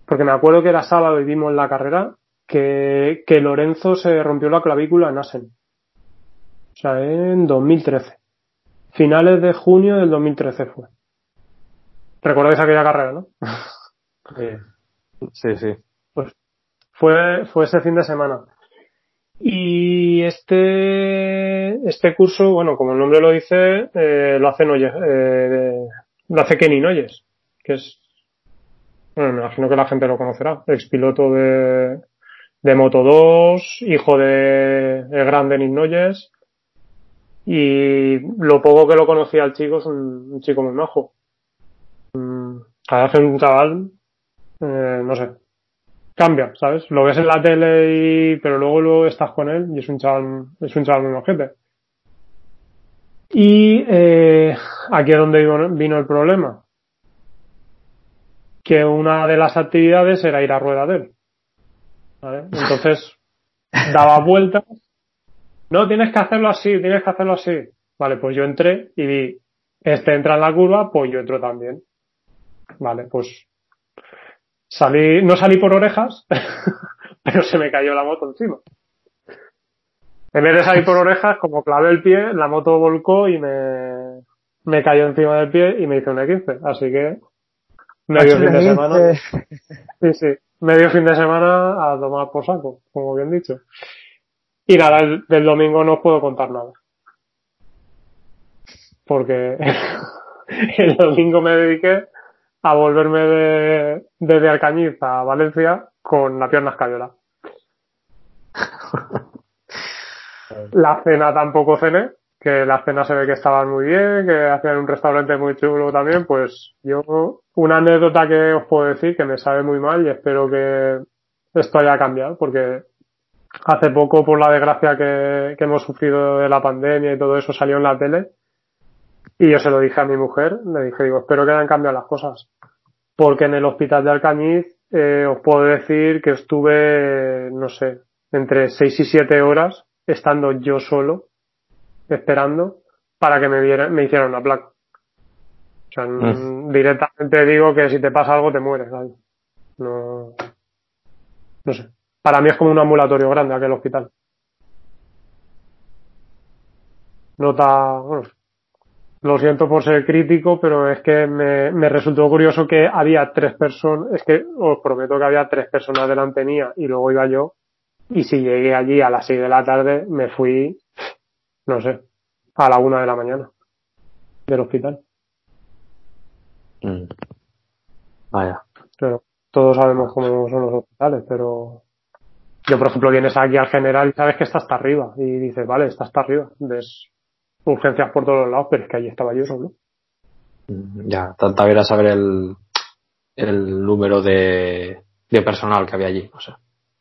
porque me acuerdo que era sábado y vimos la carrera que, que Lorenzo se rompió la clavícula en Asen. O sea, en 2013. Finales de junio del 2013 fue. ¿Recordáis aquella carrera, no? Sí, sí. fue, fue ese fin de semana. Y este, este curso, bueno, como el nombre lo dice, eh, lo hace Noyes, eh, lo hace Kenny Noyes, que es, bueno, me imagino que la gente lo conocerá, ex piloto de, de Moto 2, hijo de, de gran Denis Noyes, y lo poco que lo conocía al chico es un, un chico muy majo. Mm, Cada vez un chaval, eh, no sé, cambia, ¿sabes? Lo ves en la tele y, pero luego, luego estás con él y es un chaval, es un chaval muy ojete. Y eh, aquí es donde vino el problema. Que una de las actividades era ir a rueda de él. ¿Vale? Entonces, daba vueltas. No, tienes que hacerlo así, tienes que hacerlo así. Vale, pues yo entré y vi, este entra en la curva, pues yo entro también. Vale, pues salí, no salí por orejas, pero se me cayó la moto encima. En vez de salir por orejas, como clavé el pie, la moto volcó y me, me cayó encima del pie y me hizo un 15 Así que medio fin de semana. Sí, sí. Medio fin de semana a tomar por saco, como bien dicho. Y nada, del domingo no os puedo contar nada. Porque el domingo me dediqué a volverme de, desde Alcañiz a Valencia con la pierna escayola. La cena tampoco cené, que la cena se ve que estaban muy bien, que hacían un restaurante muy chulo también, pues yo, una anécdota que os puedo decir que me sabe muy mal y espero que esto haya cambiado, porque hace poco, por la desgracia que, que hemos sufrido de la pandemia y todo eso, salió en la tele, y yo se lo dije a mi mujer, le dije, digo, espero que hayan cambiado las cosas. Porque en el hospital de Alcañiz eh, os puedo decir que estuve, no sé, entre seis y siete horas estando yo solo, esperando, para que me, viera, me hicieran una placa. O sea, mm. directamente digo que si te pasa algo te mueres. ¿sabes? No, no sé. Para mí es como un ambulatorio grande aquel hospital. Nota, bueno, lo siento por ser crítico, pero es que me, me resultó curioso que había tres personas, es que os prometo que había tres personas delante mía y luego iba yo y si llegué allí a las seis de la tarde, me fui, no sé, a la una de la mañana del hospital. Mm. Vaya. Pero todos sabemos cómo son los hospitales, pero yo, por ejemplo, vienes aquí al general y sabes que está hasta arriba y dices, vale, está hasta arriba. Ves urgencias por todos lados, pero es que allí estaba yo solo. Mm, ya, tanta era saber el, el número de, de personal que había allí, o sea.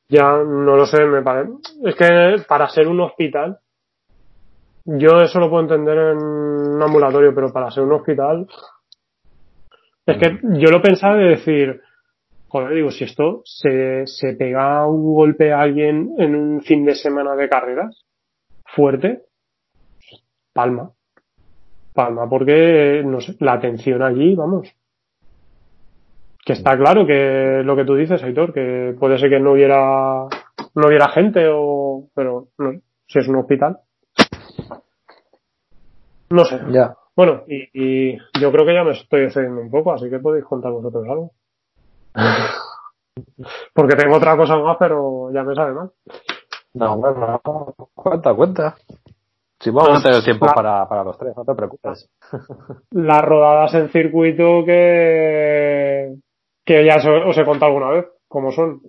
Ya, no lo sé, me parece. Es que para ser un hospital, yo eso lo puedo entender en un ambulatorio, pero para ser un hospital, es que yo lo pensaba de decir, joder, digo, si esto se, se pega un golpe a alguien en un fin de semana de carreras fuerte, palma. Palma, porque, no sé, la atención allí, vamos, que está claro que lo que tú dices, Aitor, que puede ser que no hubiera, no hubiera gente o, pero no, si es un hospital. No sé. Ya. Bueno, y, y yo creo que ya me estoy excediendo un poco, así que podéis contar vosotros algo. Porque tengo otra cosa más, pero ya me sabe mal. No, bueno, cuenta, cuenta. Si vamos a tener tiempo para, para los tres, no te preocupes. Las rodadas en circuito que, que ya os he contado alguna vez, como son.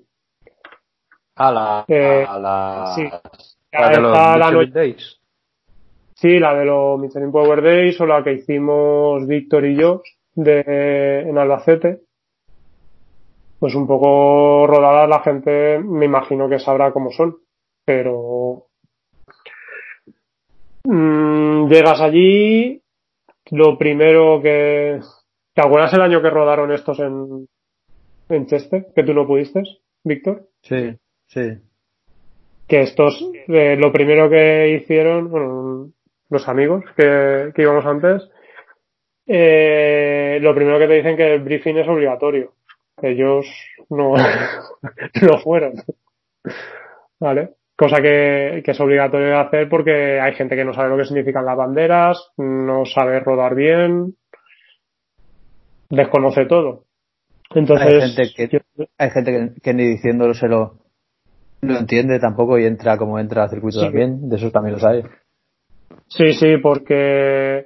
A la, Eh, a la, sí. la de los la no- Days. Sí, la de los Michelin Power Days o la que hicimos Víctor y yo de, en Albacete. Pues un poco rodadas la gente me imagino que sabrá cómo son. Pero mm, llegas allí, lo primero que... ¿Te acuerdas el año que rodaron estos en, en Chester? Que tú no pudiste, Víctor. Sí, sí. que estos, eh, lo primero que hicieron, bueno, los amigos que, que íbamos antes, eh, lo primero que te dicen que el briefing es obligatorio. Ellos no, no fueron. ¿Vale? Cosa que, que es obligatorio de hacer porque hay gente que no sabe lo que significan las banderas, no sabe rodar bien, desconoce todo. Entonces, Hay gente que, yo- hay gente que, que ni diciéndolo se lo, lo entiende tampoco y entra como entra al circuito Sí. también. De esos también los hay. Sí, sí, porque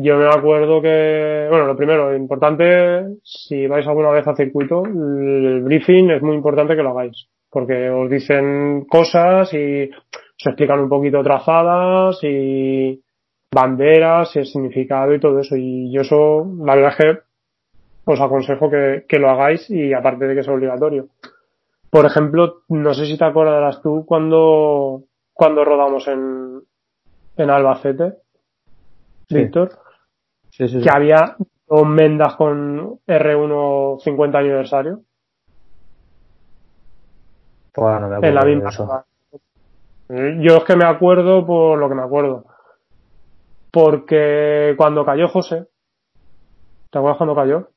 yo me acuerdo que, bueno, lo primero, importante, si vais alguna vez a circuito, el briefing es muy importante que lo hagáis, porque os dicen cosas y os explican un poquito trazadas y banderas y el significado y todo eso. Y yo eso, la verdad es que os aconsejo que, que lo hagáis y aparte de que es obligatorio. por ejemplo, no sé si te acordarás tú cuando, cuando rodamos en, en Albacete, Víctor, Sí, sí, sí. que había dos mendas con R1 50 aniversario Pues no me acuerdo en la misma. eso. Yo es que me acuerdo por lo que me acuerdo. Porque cuando cayó José, ¿te acuerdas cuando cayó?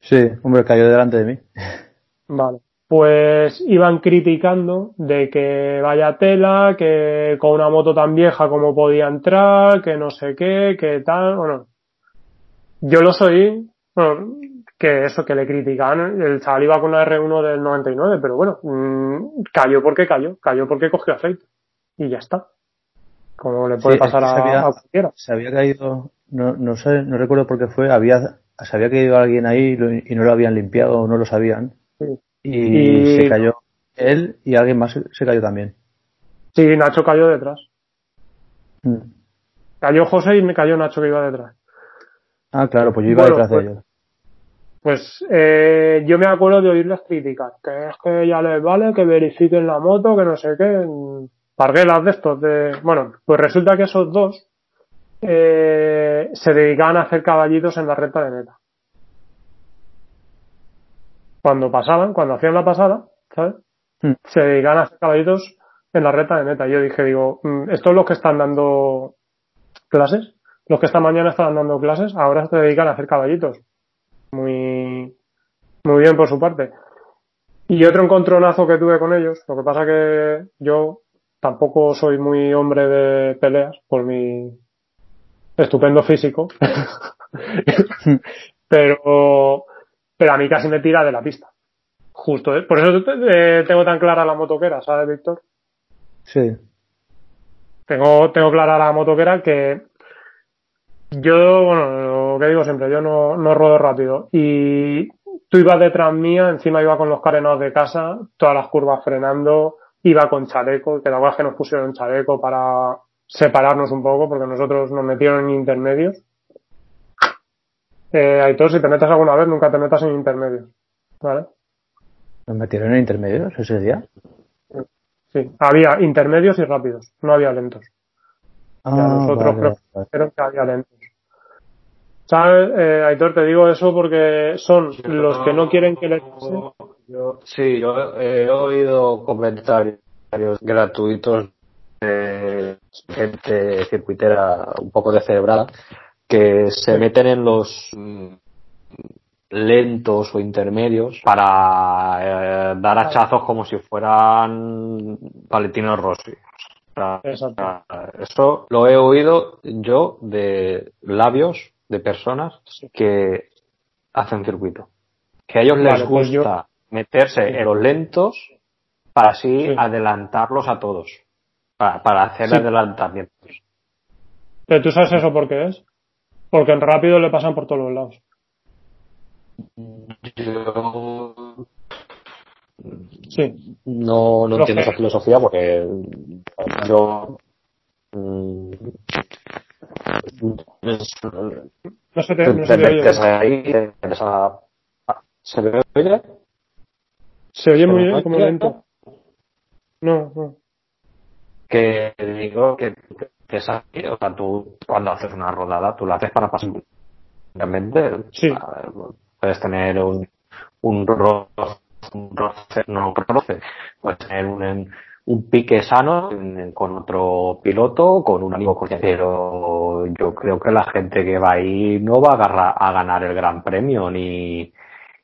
Sí, hombre, cayó delante de mí. Vale. Pues iban criticando de que vaya tela, que con una moto tan vieja como podía entrar, que no sé qué, que tal, bueno. Yo lo soy, bueno, que eso, que le criticaban, el chaval iba con una R1 del 99, pero bueno, mm, cayó porque cayó, cayó porque cogió aceite. Y ya está. Como le puede Sí, es pasar que a, cualquiera. Se había caído, no, no sé, no recuerdo por qué fue, había, se había caído alguien ahí y, no lo habían limpiado o no lo sabían. Sí. Y, Y- se cayó él y alguien más se- se cayó también. Sí, Nacho cayó detrás. Mm. Cayó José y me cayó Nacho que iba detrás. Ah, claro, pues yo iba Bueno, detrás pues- de ellos. Pues eh, yo me acuerdo de oír las críticas, que es que ya les vale que verifiquen la moto, que no sé qué, parguelas de estos de... Bueno, pues resulta que esos dos eh, se dedicaban a hacer caballitos en la recta de meta. Cuando pasaban, cuando hacían la pasada, ¿sabes? Mm. Se dedicaban a hacer caballitos en la recta de meta. Y yo dije, digo, mm, estos los que están dando clases, los que esta mañana estaban dando clases, ahora se dedican a hacer caballitos muy, muy bien por su parte. Y otro encontronazo que tuve con ellos, lo que pasa que yo tampoco soy muy hombre de peleas por mi estupendo físico, pero, pero a mí casi me tira de la pista. Justo, ¿eh? por eso eh, tengo tan clara la motoquera, ¿sabes, Víctor? Sí. Tengo, tengo clara la motoquera que yo, bueno, lo que digo siempre, yo no, no rodo rápido. Y tú ibas detrás mía, encima iba con los carenados de casa, todas las curvas frenando, iba con chaleco, que la verdad es que nos pusieron chaleco para separarnos un poco, porque nosotros nos metieron en intermedios. Eh, Aitor, si te metes alguna vez, nunca te metas en intermedios. ¿Vale? ¿Nos metieron en intermedios ese día? Sí, había intermedios y rápidos, no había lentos. Ah, nosotros vale, que había lentos. ¿Sabes, eh, Aitor? Te digo eso porque son los que no quieren que les. Yo- sí, yo he oído comentarios gratuitos de gente circuitera un poco descerebrada que se meten en los mm, lentos o intermedios para eh, dar hachazos como si fueran Valentino Rossi. O sea, Exacto. eso lo he oído yo de labios de personas que hacen circuito. Que a ellos les pues yo- gusta meterse en los lentos para así Sí. adelantarlos a todos. Para, para hacer adelantamientos. Pero tú sabes eso por qué es. Porque en rápido le pasan por todos los lados. Yo Sí. no, no entiendo esa filosofía porque yo mm, No se te, no se te oye. ahí en esa ah, ¿se me oye? Se oye muy ¿Se bien, como lento. No, no. que digo que que es así, o sea, tú cuando haces una rodada, tú la haces para pasar. Obviamente, Sí. puedes tener un, un roce, un roce, no un roce, puedes tener un, un pique sano con otro piloto, con un amigo, pero yo creo que la gente que va ahí no va a, agarrar, a ganar el gran premio, ni,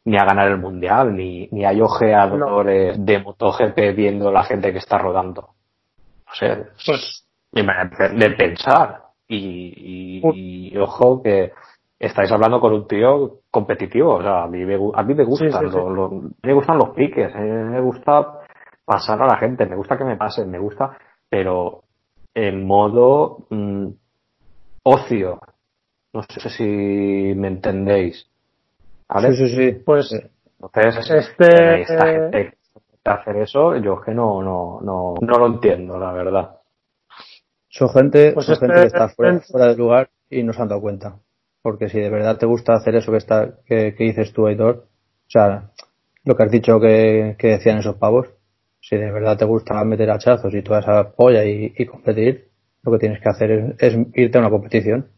ni a ganar el mundial, ni, ni hay ojeadores de MotoGP viendo la gente que está rodando. No sé, Pues de, pensar. Y, y- y ojo que estáis hablando con un tío competitivo. O sea, a mí me, a mí me gustan, Sí, sí, sí. lo- lo- me gustan los piques, eh, me gusta pasar a la gente, me gusta que me pasen, me gusta, pero en modo mm, ocio. No sé si me entendéis. ¿Vale? Sí, sí, sí. Pues Entonces, Este- eh, esta gente que hacer eso, yo es que no, no, no, no lo entiendo, la verdad. Son gente, Pues son este- gente que está fuera, este- fuera de lugar y no se han dado cuenta. Porque si de verdad te gusta hacer eso que está, que, que dices tú, Aitor, o sea, lo que has dicho que, que decían esos pavos, si de verdad te gusta meter hachazos y toda esa polla y, y competir, lo que tienes que hacer es, es irte a una competición.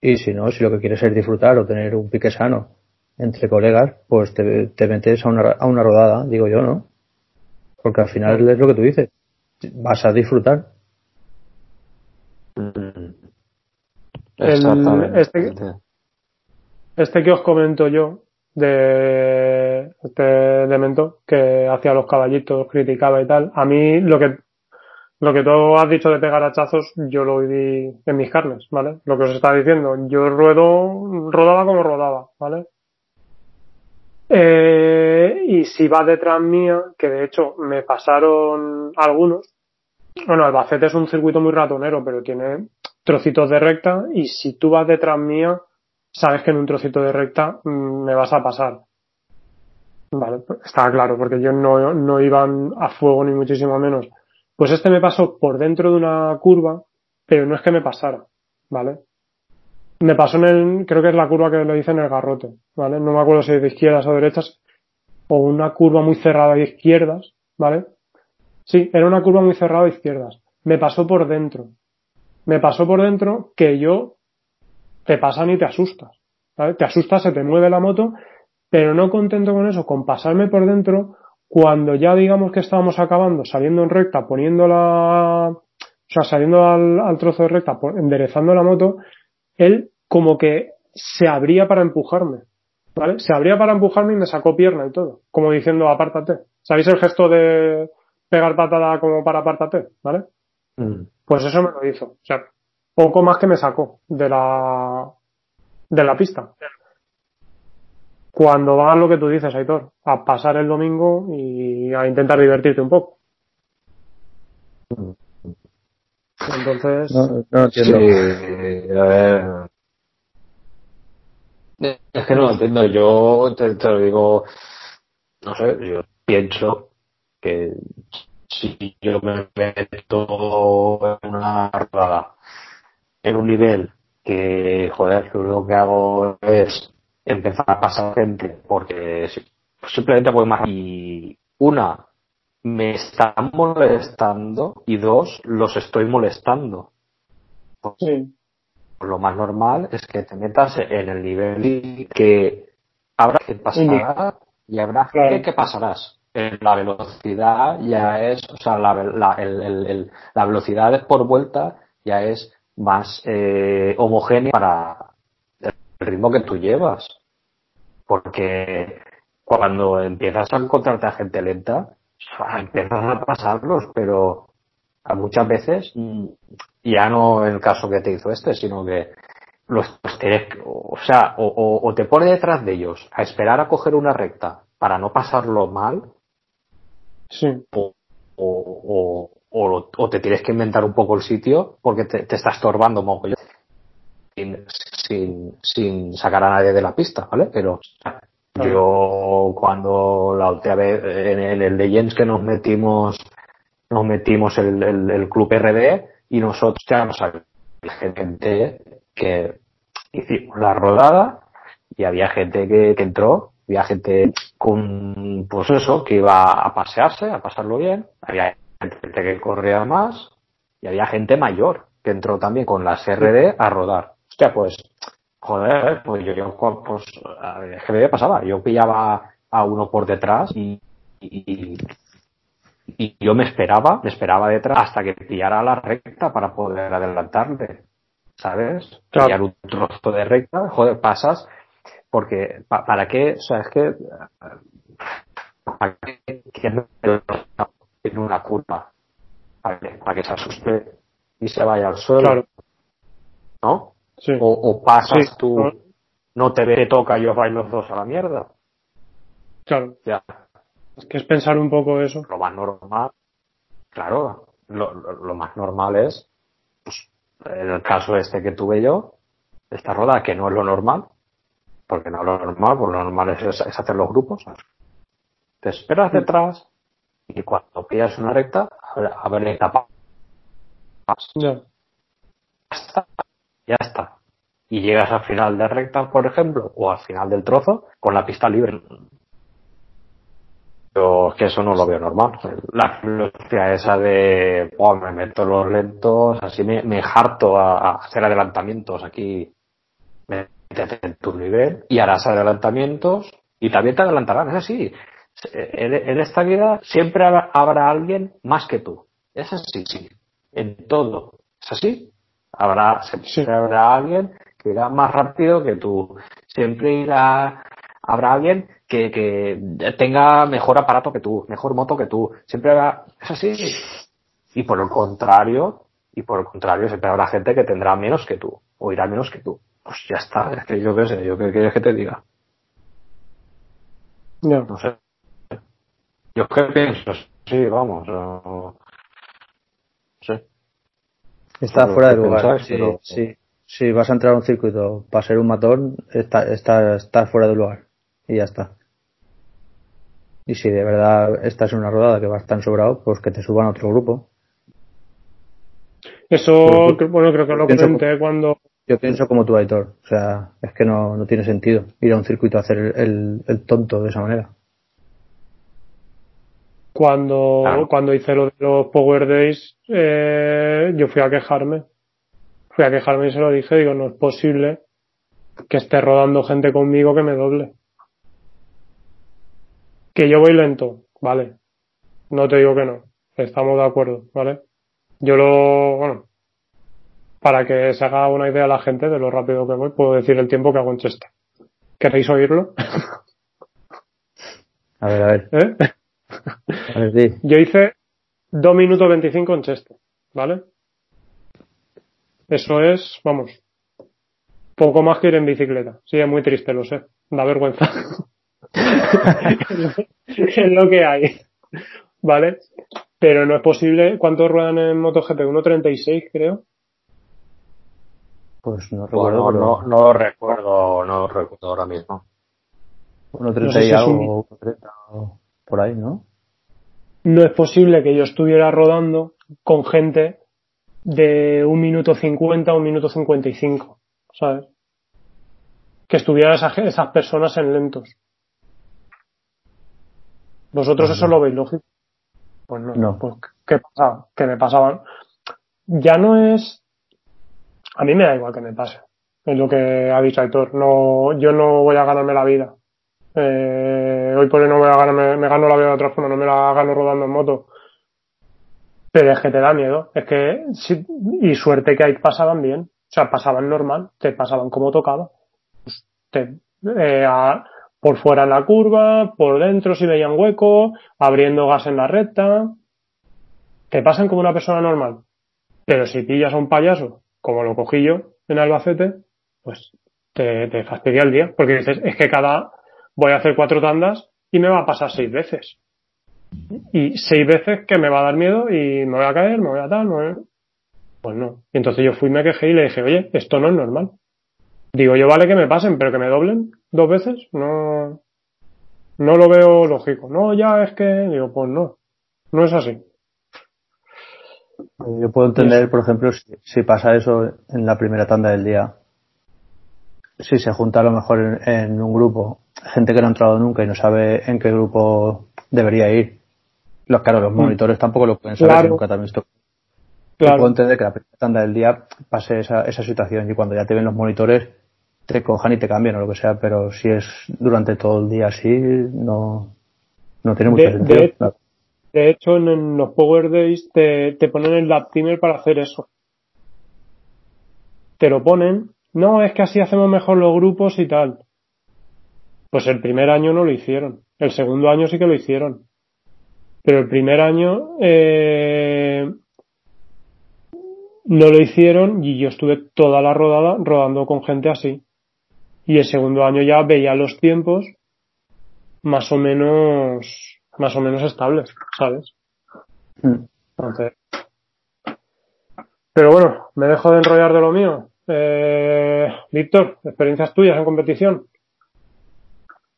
Y si no, si lo que quieres es disfrutar o tener un pique sano entre colegas, pues te, te metes a una, a una rodada, digo yo, ¿no? Porque al final es lo que tú dices, vas a disfrutar. El- Exactamente. este- Este que os comento yo, de este elemento que hacía los caballitos, criticaba y tal, a mí lo que lo que tú has dicho de pegar hachazos, yo lo viví en mis carnes, ¿vale? Lo que os estaba diciendo, yo ruedo, rodaba como rodaba, ¿vale? Eh, y si va detrás mía, que de hecho me pasaron algunos, bueno, Albacete es un circuito muy ratonero, pero tiene trocitos de recta y si tú vas detrás mía, sabes que en un trocito de recta mm, me vas a pasar. Vale, está claro, porque yo no, no iban a fuego ni muchísimo menos. Pues este me pasó por dentro de una curva, pero no es que me pasara, ¿vale? Me pasó en el, creo que es la curva que le hice en el garrote, ¿vale? No me acuerdo si es de izquierdas o derechas, o una curva muy cerrada de izquierdas, ¿vale? Sí, era una curva muy cerrada de izquierdas. Me pasó por dentro. Me pasó por dentro que yo te pasan y te asustas. ¿vale? Te asustas, se te mueve la moto, pero no contento con eso, con pasarme por dentro, cuando ya digamos que estábamos acabando, saliendo en recta, poniendo la, o sea, saliendo al, al trozo de recta, enderezando la moto, él como que se abría para empujarme. ¿Vale? Se abría para empujarme y me sacó pierna y todo. Como diciendo, apártate. ¿Sabéis el gesto de pegar patada como para apártate? ¿Vale? Mm. Pues eso me lo hizo. O sea, poco más que me sacó de la, de la pista. Cuando va lo que tú dices, Aitor, a pasar el domingo y a intentar divertirte un poco. Entonces, No, no entiendo. Sí, a ver. Es que no lo entiendo. Yo te, te lo digo, no sé, yo pienso que si yo me meto en una rodada en un nivel que, joder, lo único que hago es empezar a pasar gente porque si- simplemente voy más y una me están molestando y dos los estoy molestando sí, lo más normal es que te metas en el nivel que habrá que pasar y habrá Claro. gente que pasarás. La velocidad ya es, o sea, la, la, el- el- el- la velocidad por vuelta ya es más eh, homogénea para el ritmo que tú llevas. Porque cuando empiezas a encontrarte a gente lenta, empiezas a pasarlos, pero a muchas veces, mm, ya no el caso que te hizo este, sino que los los tienes, o sea, o, o- o te pone detrás de ellos a esperar a coger una recta para no pasarlo mal, sí, o, o, o, o te tienes que inventar un poco el sitio porque te, te está estorbando mogollón. Sin, sin, sin sacar a nadie de la pista, ¿vale? Pero yo cuando la última vez en, el Legends que nos metimos nos metimos el, el, el club RD y nosotros ya nos había gente que hicimos la rodada y había gente que, que entró, había gente con, pues eso, que iba a pasearse, a pasarlo bien, había gente que corría más y había gente mayor que entró también con las RD a rodar. Hostia, pues, joder, pues yo, yo pues, es que me pasaba, yo pillaba a uno por detrás y, y, y yo me esperaba, me esperaba detrás hasta que pillara la recta para poder adelantarle, ¿sabes? Claro. Pillar un trozo de recta, joder, pasas, porque pa- ¿para qué? O sea, es que ¿para qué en una curva? ¿Para que, para que se asuste y se vaya al suelo, claro, ¿no? sí. O, o pasas Sí, tú, no. no te ve, te toca y os vais los dos a la mierda. Claro, Ya, es que es pensar un poco eso. lo más normal, claro, lo, lo, lo más normal es, pues, en el caso este que tuve yo, esta roda, que no es lo normal, porque no es lo normal, pues lo normal es, es hacer los grupos. Te esperas detrás y cuando pillas una recta, a ver etapa. Ya, Ya está, ya está. Y llegas al final de recta, por ejemplo, o al final del trozo, con la pista libre. yo es que eso no lo veo normal. La filosofía esa de, oh, me meto los lentos, así me, me harto a, a hacer adelantamientos aquí, métete en tu nivel y harás adelantamientos y también te adelantarán, es así. En, en esta vida siempre habrá, alguien más que tú. Es así, sí. En todo. Es así. Habrá, siempre habrá alguien que irá más rápido que tú. Siempre irá, habrá alguien que, que tenga mejor aparato que tú, mejor moto que tú. Siempre habrá, es así. Y por el contrario, y por el contrario, siempre habrá gente que tendrá menos que tú, o irá menos que tú. Pues ya está, es que yo qué sé, yo qué quieres que te diga. Ya. No sé. Yo qué pienso, sí, vamos, no, sé. Está Pero fuera de ¿qué lugar. pensáis? Sí, Pero- sí. Si vas a entrar a un circuito para ser un matón, está, está, está fuera de lugar. Y ya está. Y si de verdad estás en una rodada que vas tan sobrado, pues que te suban a otro grupo. Eso, bueno, creo que lo pienso- comenté cuando, Yo pienso como tú, Aitor. O sea, es que no, no tiene sentido ir a un circuito a hacer el, el- el tonto de esa manera. Cuando, Claro. cuando hice lo de los Power Days, eh, yo fui a quejarme. Fui a quejarme y se lo dije, digo, no es posible que esté rodando gente conmigo que me doble. Que yo voy lento, vale. No te digo que no. Estamos de acuerdo, ¿vale? Yo lo, bueno, para que se haga una idea la gente de lo rápido que voy, puedo decir el tiempo que hago en Chester. ¿Queréis oírlo? A ver, a ver. ¿Eh? Yo hice 2 minutos 25 en Chester, ¿vale? Eso es, vamos, poco más que ir en bicicleta. Sí, es muy triste, lo sé. Da vergüenza. es lo que hay. ¿Vale? Pero no es posible. ¿Cuántos ruedan en MotoGP? 1.36, creo. Pues no recuerdo. Bueno, no, no lo recuerdo, no lo recuerdo ahora mismo. 1.30 no sé si y algo, un- 1.30 o por ahí, ¿no? No es posible que yo estuviera rodando con gente de un minuto 50 a un minuto 55, ¿sabes? Que estuvieran esas, esas personas en lentos. ¿Vosotros eso lo veis lógico? Pues no. No. Pues, ¿qué pasaba? Que me pasaban. Ya no es. A mí me da igual que me pase. Es lo que ha dicho Aitor. No, yo no voy a ganarme la vida. Eh, hoy por hoy no me gano la vida de otra forma, no me la gano rodando en moto. Pero es que te da miedo. Es que, sí, y suerte que ahí pasaban bien. O sea, pasaban normal, te pasaban como tocaba. Pues eh, por fuera en la curva, por dentro si veían hueco, abriendo gas en la recta. Te pasan como una persona normal. Pero si pillas a un payaso, como lo cogí yo en Albacete, pues te fastidia el día. Porque dices, es que cada, voy a hacer cuatro tandas y me va a pasar seis veces. Y seis veces que me va a dar miedo y me voy a caer, me voy a tal, me voy a- Pues no. Y entonces yo fui, me quejé y le dije, oye, esto no es normal. Digo, yo vale que me pasen, pero que me doblen dos veces, no, no lo veo lógico. No, ya es que, digo, pues no, no es así. Yo puedo entender, por ejemplo, si, pasa eso en la primera tanda del día. Si se junta a lo mejor en un grupo gente que no ha entrado nunca y no sabe en qué grupo debería ir. Los, claro, los monitores tampoco lo pueden saber Claro. nunca visto. Yo Claro. puedo entender que la primera tanda del día pase esa, esa situación y cuando ya te ven los monitores te cojan y te cambian o lo que sea, pero si es durante todo el día así, no, no tiene mucho De- sentido. de- hecho, en, en los Power Days te, te ponen el lap timer para hacer eso. Te lo ponen. No, es que así hacemos mejor los grupos y tal. Pues el primer año no lo hicieron. El segundo año sí que lo hicieron. Pero el primer año eh, no lo hicieron y yo estuve toda la rodada rodando con gente así. Y el segundo año ya veía los tiempos más o menos más o menos estables, ¿sabes? Mm. Entonces, pero bueno, me dejo de enrollar de lo mío. Eh, Víctor, experiencias tuyas en competición.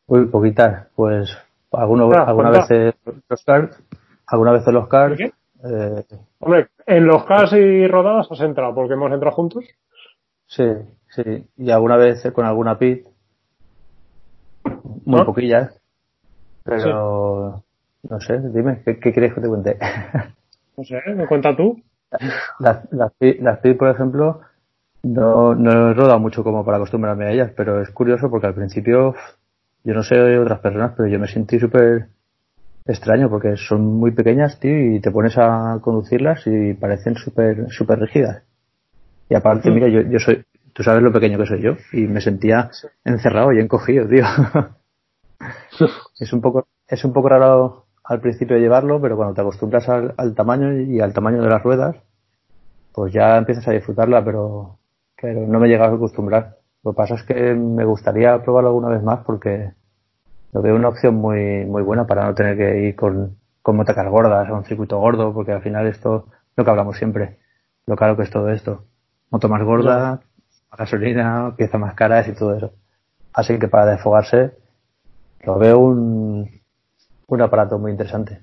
Uy, poquitas. Pues alguno, Ah, alguna cuenta. vez los cards, alguna vez en los cards, eh, Hombre, en los cars y rodadas has entrado, porque hemos entrado juntos. sí, sí, y alguna vez con alguna pit, muy ¿Ah? poquillas, pero No sé, dime, ¿qué, qué quieres que te cuente? No sé, ¿me cuenta tú? Las, las, las por ejemplo, no, no he rodado mucho como para acostumbrarme a ellas, pero es curioso porque al principio, yo no sé de otras personas, pero yo me sentí súper extraño porque son muy pequeñas, tío, y te pones a conducirlas y parecen súper súper rígidas. Y aparte, mira, yo, yo soy, tú sabes lo pequeño que soy yo, y me sentía encerrado y encogido, tío. es un poco, es un poco raro al principio llevarlo, pero cuando te acostumbras al, al tamaño y al tamaño de las ruedas, pues ya empiezas a disfrutarla, pero, pero no me he llegado a acostumbrar. Lo que pasa es que me gustaría probarlo alguna vez más porque lo veo una opción muy, muy buena para no tener que ir con, con motocas gordas a un circuito gordo, porque al final esto, lo que hablamos siempre, lo caro que es todo esto. Moto más gorda, gasolina, piezas más caras y todo eso. Así que para desfogarse, lo veo un, un aparato muy interesante.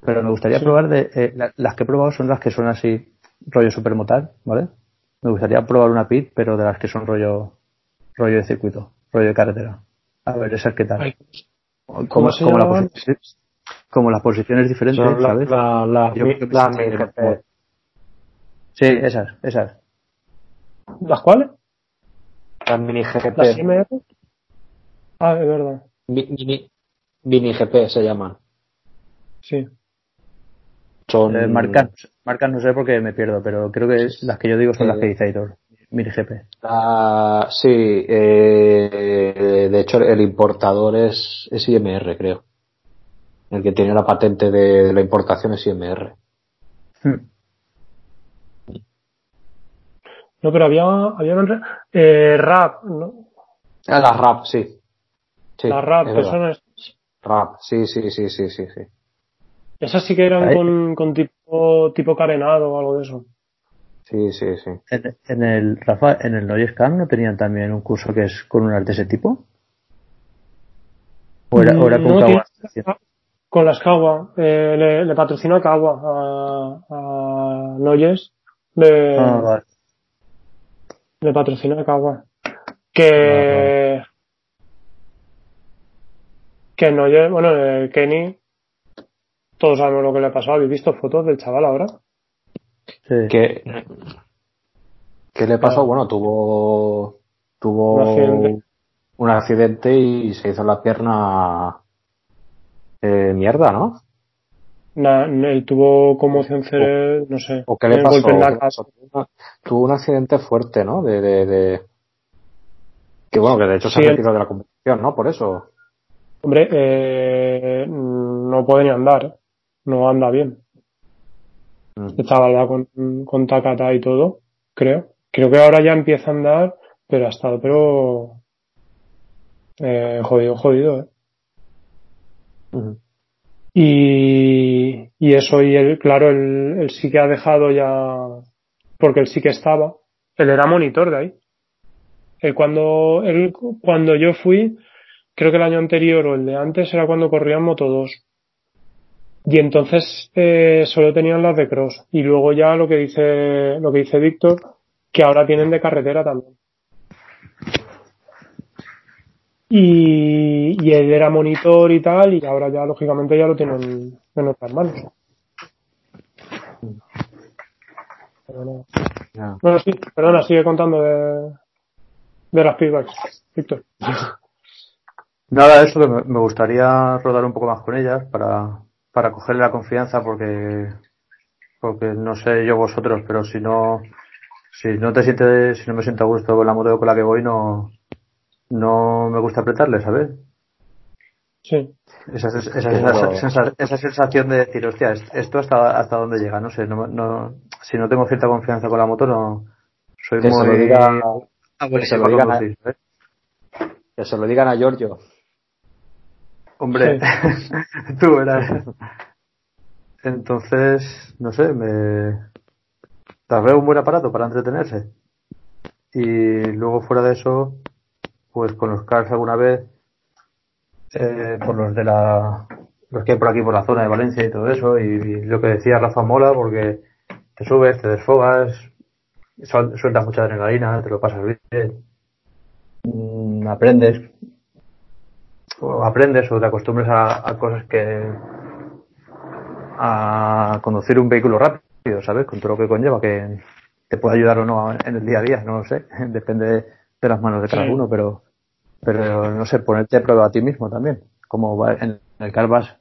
Pero me gustaría probar de, eh, las que he probado son las que son así, rollo supermotal, ¿vale? Me gustaría probar una PIT, pero de las que son rollo, rollo de circuito, rollo de carretera. A ver, esas qué tal. ¿Cómo, como, se como, la llaman? posición- como las posiciones diferentes, la, ¿sabes? la, la, Yo creo que la sí, mini pero- GP. Sí, esas, esas. ¿Las cuales? La mini GP. ¿Las IMR? Ah, es verdad. Mi- Mini, mini GP se llaman. Sí. Son. Eh, marcas, marcas no sé porque me pierdo, pero creo que las que yo digo son Sí. las que dice Aitor. Mini GP. la- sí, eh, de hecho el importador es, es IMR, creo. El que tiene la patente de, de la importación es IMR. Hmm. No, pero había, había un eh, rap, ¿no? Ah, la RAP, sí. sí la rap, es que verdad. son es- RAP, sí, sí, sí, sí, sí, sí. esas sí que eran con, con tipo, tipo carenado o algo de eso. Sí, sí, sí. En, en el Rafa, en el Noise Camp no tenían también un curso que es con un arte de ese tipo. O era, o era con No, Kawa? tiene- Con las Kawa. Eh, le, le patrocina Kawa a, a Noyes. Le, Ah, vale. le patrocina Kawa. Que. Que Noyes, bueno, eh, Kenny. Todos sabemos lo que le pasó. ¿Habéis visto fotos del chaval ahora? Sí. ¿Qué, ¿Qué le pasó? Bueno, tuvo, tuvo Un accidente. un accidente y se hizo la pierna eh, mierda, ¿no? Na- él tuvo conmoción cerebral, no sé. ¿O qué le pasó? en la ¿Qué le cabeza. pasó? Tuvo un accidente fuerte, ¿no? De, de, de- Que bueno, que de hecho se retiró de la competición, ¿no? Por eso. Hombre, eh, no puede ni andar. No anda bien. Mm. Chaval va con, con tacata y todo, creo. Creo que ahora ya empieza a andar, pero ha estado, pero eh, jodido, jodido, ¿eh? Y, y eso, y él, claro, él, él sí que ha dejado ya, porque él sí que estaba, él era monitor de ahí. Él cuando, él, cuando yo fui, creo que el año anterior o el de antes era cuando corrían Moto 2. Y entonces eh, solo tenían las de cross. Y luego ya lo que dice, lo que dice Víctor, que ahora tienen de carretera también. Y, y él era monitor y tal, y ahora ya lógicamente ya lo tienen en otras manos. Pero no. Bueno, sí, perdona, sigue contando de, de las feedbacks, Víctor. Nada, eso me gustaría rodar un poco más con ellas para, para cogerle la confianza porque, porque no sé yo vosotros, pero si no, si no te sientes, si no me siento a gusto con la moto con la que voy, no, no me gusta apretarle, ¿sabes? Sí. Esa, esa, esa, Sí, esa- pero- esa- esa sensación de decir, hostia, est- esto hasta, hasta dónde llega, no sé, no, no, si no tengo cierta confianza con la moto, no, soy Que se muy, lo diga, abuelo que se lo digan a- que se lo digan a Giorgio. Hombre, tú eras. Entonces, no sé, me. Tal vez un buen aparato para entretenerse. Y luego fuera de eso, pues con los cars alguna vez, eh, por los de la. los que hay por aquí por la zona de Valencia y todo eso, y, y lo que decía Rafa mola porque te subes, te desfogas, suel- sueltas mucha adrenalina, te lo pasas bien, mm, aprendes, o aprendes o te acostumbres a, a cosas que, a conducir un vehículo rápido, ¿sabes? Con todo lo que conlleva, que te puede ayudar o no en el día a día, no lo sé, depende de las manos de cada uno, pero, pero no sé, ponerte a prueba a ti mismo también, como va en el car vas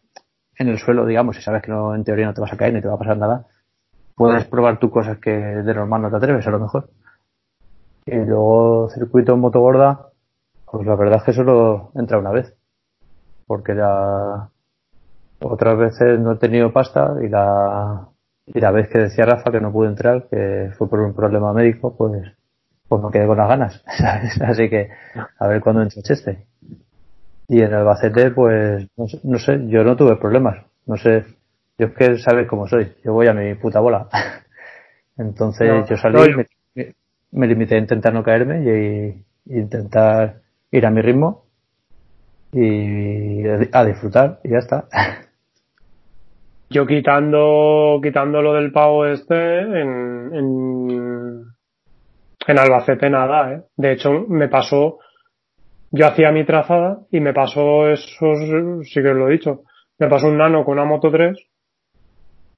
en el suelo, digamos, y sabes que no, en teoría no te vas a caer ni te va a pasar nada, puedes probar tú cosas que de normal no te atreves, a lo mejor. Y luego circuito en moto gorda, pues la verdad es que solo entra una vez. Porque ya otras veces no he tenido pasta y la, y la vez que decía Rafa que no pude entrar, que fue por un problema médico, pues, pues me quedé con las ganas, Así que a ver cuándo entra este. Y en el Bacete, pues, no sé, yo no tuve problemas. No sé, yo es que sabes cómo soy. Yo voy a mi puta bola. Entonces yo salí, Me, me, limité a intentar no caerme y, y, intentar ir a mi ritmo y a disfrutar y ya está. Yo quitando, quitando lo del pavo este, en, en, en Albacete nada, ¿eh? De hecho, me pasó, yo hacía mi trazada y me pasó esos, sí que os lo he dicho, me pasó un nano con una moto 3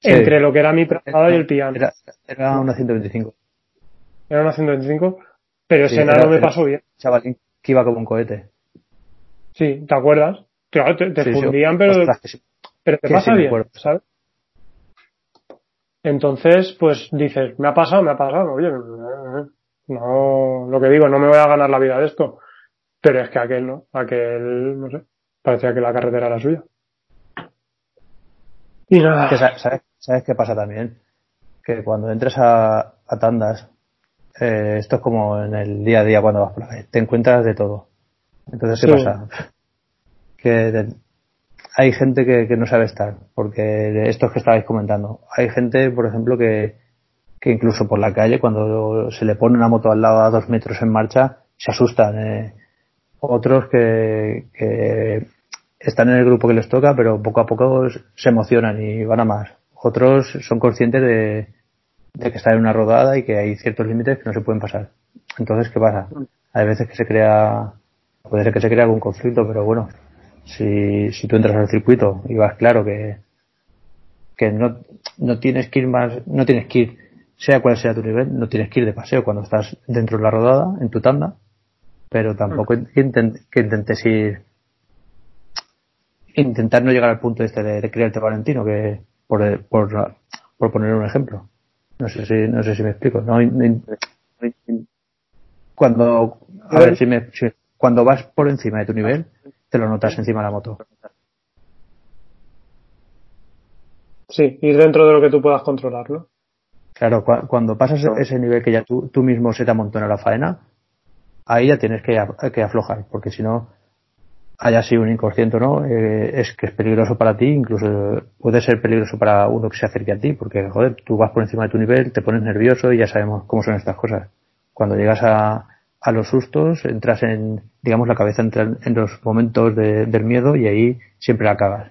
entre lo que era mi trazada y el piano. Era, una 125. Era una 125, pero ese nano me pasó bien. Chavalín, que iba como un cohete. Sí, ¿te acuerdas? Claro, te, fundían, pero, pero te pasa bien, ¿sabes? Entonces, pues dices, me ha pasado, me ha pasado, oye, no, lo que digo, no me voy a ganar la vida de esto. Pero es que aquel no, aquel, no sé, parecía que la carretera era suya. Y nada. ¿sabes, qué pasa también? Que cuando entres a, a tandas, eh, esto es como en el día a día cuando vas por la calle, te encuentras de todo. Entonces, ¿qué pasa? Que hay gente que, que, no sabe estar, porque esto que estabais comentando, hay gente, por ejemplo, que, que incluso por la calle, cuando se le pone una moto al lado a dos metros en marcha, se asustan. Eh. Otros que, que están en el grupo que les toca, pero poco a poco se emocionan y van a más. Otros son conscientes de, de que están en una rodada y que hay ciertos límites que no se pueden pasar. Entonces, ¿qué pasa? Hay veces que se crea, puede ser que se crea algún conflicto, pero bueno, si, si tú entras al circuito y vas claro que, que no, no tienes que ir más, no tienes que ir, sea cual sea tu nivel, no tienes que ir de paseo cuando estás dentro de la rodada, en tu tanda, pero tampoco que, intentes ir, intentar no llegar al punto este de, de creerte Valentino, que por, por, por poner un ejemplo. No sé si, no sé si me explico. No, cuando, a ver, si me, cuando vas por encima de tu nivel, te lo notas encima de la moto. Sí, ir dentro de lo que tú puedas controlarlo. Claro, cuando pasas ese nivel que ya tú, tú mismo se te amontona la faena, ahí ya tienes que, que aflojar, porque si no, haya sido un inconsciente o no, eh, es que es peligroso para ti, incluso puede ser peligroso para uno que se acerque a ti, porque joder, tú vas por encima de tu nivel, te pones nervioso y ya sabemos cómo son estas cosas. Cuando llegas a, a los sustos, entras en, digamos, la cabeza entra en, los momentos de, del miedo y ahí siempre la acabas.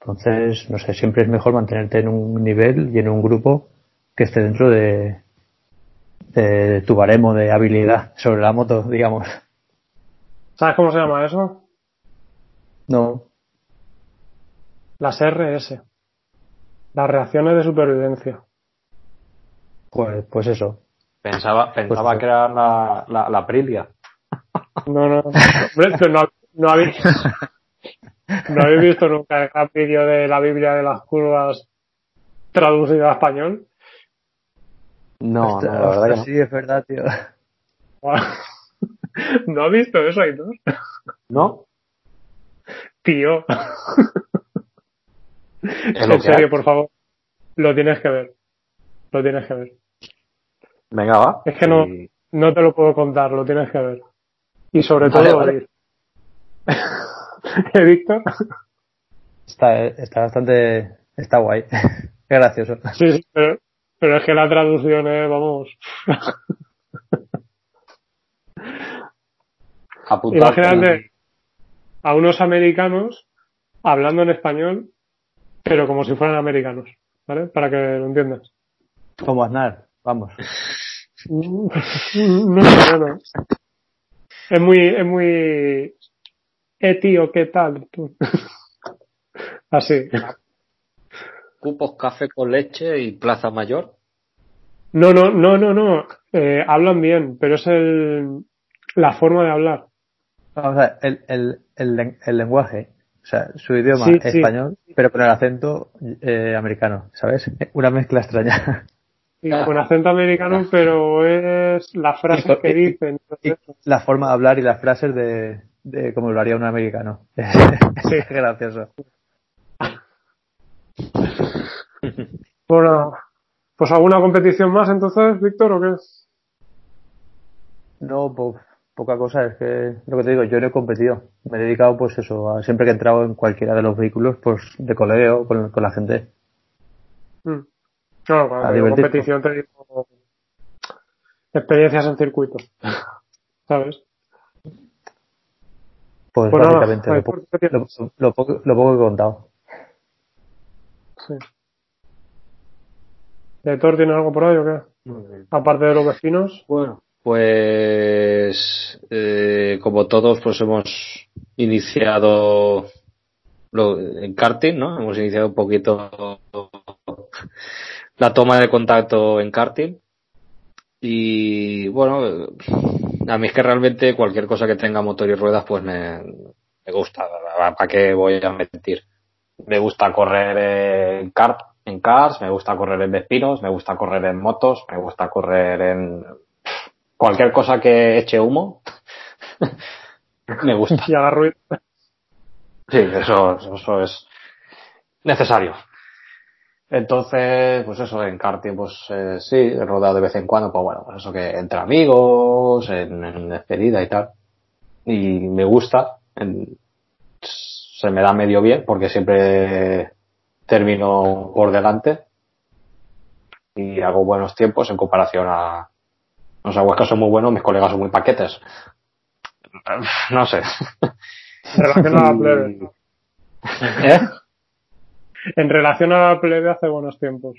Entonces, no sé, siempre es mejor mantenerte en un nivel y en un grupo que esté dentro de, de tu baremo de habilidad sobre la moto, digamos. ¿Sabes cómo se llama eso? No. Las RS. Las reacciones de supervivencia. Pues, pues eso. Pensaba, pues pensaba que era la, la, la Aprilia. No, no. no, no, habéis, no habéis visto nunca el vídeo de la Biblia de las curvas traducida a español. No, no, la verdad que sí, es verdad, tío. ¿No has visto eso, Aitor? No. Tío. en serio, por favor. Lo tienes que ver. Lo tienes que ver. Venga, va. Es que no, no te lo puedo contar, lo tienes que ver. Y sobre todo vale. ¿Eh, Víctor? Está, está bastante, está guay. Qué gracioso. Sí, sí, pero, pero es que la traducción es, vamos. Imagínate a unos americanos hablando en español, pero como si fueran americanos, ¿vale? Para que lo entiendas. Como Aznar, vamos. No, no, no. Es muy, es muy, eh tío, ¿qué tal? Así. cupos café con leche y Plaza Mayor. No, no, no, no, no. Eh, hablan bien, pero es el, la forma de hablar. Vamos a ver, el, el, el, el lenguaje, o sea, su idioma sí, español, sí. pero con el acento eh, americano, ¿sabes? Una mezcla extraña. Sí, con acento americano, pero es las frases que dicen. la forma de hablar y las frases de, de como lo haría un americano. sí, gracioso. Bueno, pues alguna competición más entonces, Víctor, o qué? No, po poca cosa, es que lo que te digo, yo no he competido. Me he dedicado, pues eso, a siempre que he entrado en cualquiera de los vehículos, pues de colegio con, con la gente. Mm. Claro, cuando digo competición te digo experiencias en circuito. ¿Sabes? Pues, pues básicamente, nada, lo, poco, lo, lo, poco, lo poco que he contado. Sí. ¿Editor tiene algo por ahí o qué? Aparte de los vecinos. Bueno, pues eh, como todos, pues hemos iniciado lo, en karting, ¿no? Hemos iniciado un poquito la toma de contacto en karting. Y bueno, a mí es que realmente cualquier cosa que tenga motor y ruedas, pues me, me gusta. ¿Para qué voy a mentir? Me gusta correr en kart, en cars, me gusta correr en vespinos, me gusta correr en motos, me gusta correr en cualquier cosa que eche humo. me gusta. Y haga ruido. Sí, eso, eso es necesario. Entonces, pues eso, en karting, pues eh, sí, he rodado de vez en cuando, pues bueno, pues eso que entre amigos, en, en despedida y tal. Y me gusta, en, se me da medio bien, porque siempre termino por delante y hago buenos tiempos en comparación a los aguascas son muy buenos, mis colegas son muy paquetes. No sé. En relación a la plebe. ¿Eh? En relación a la plebe hace buenos tiempos.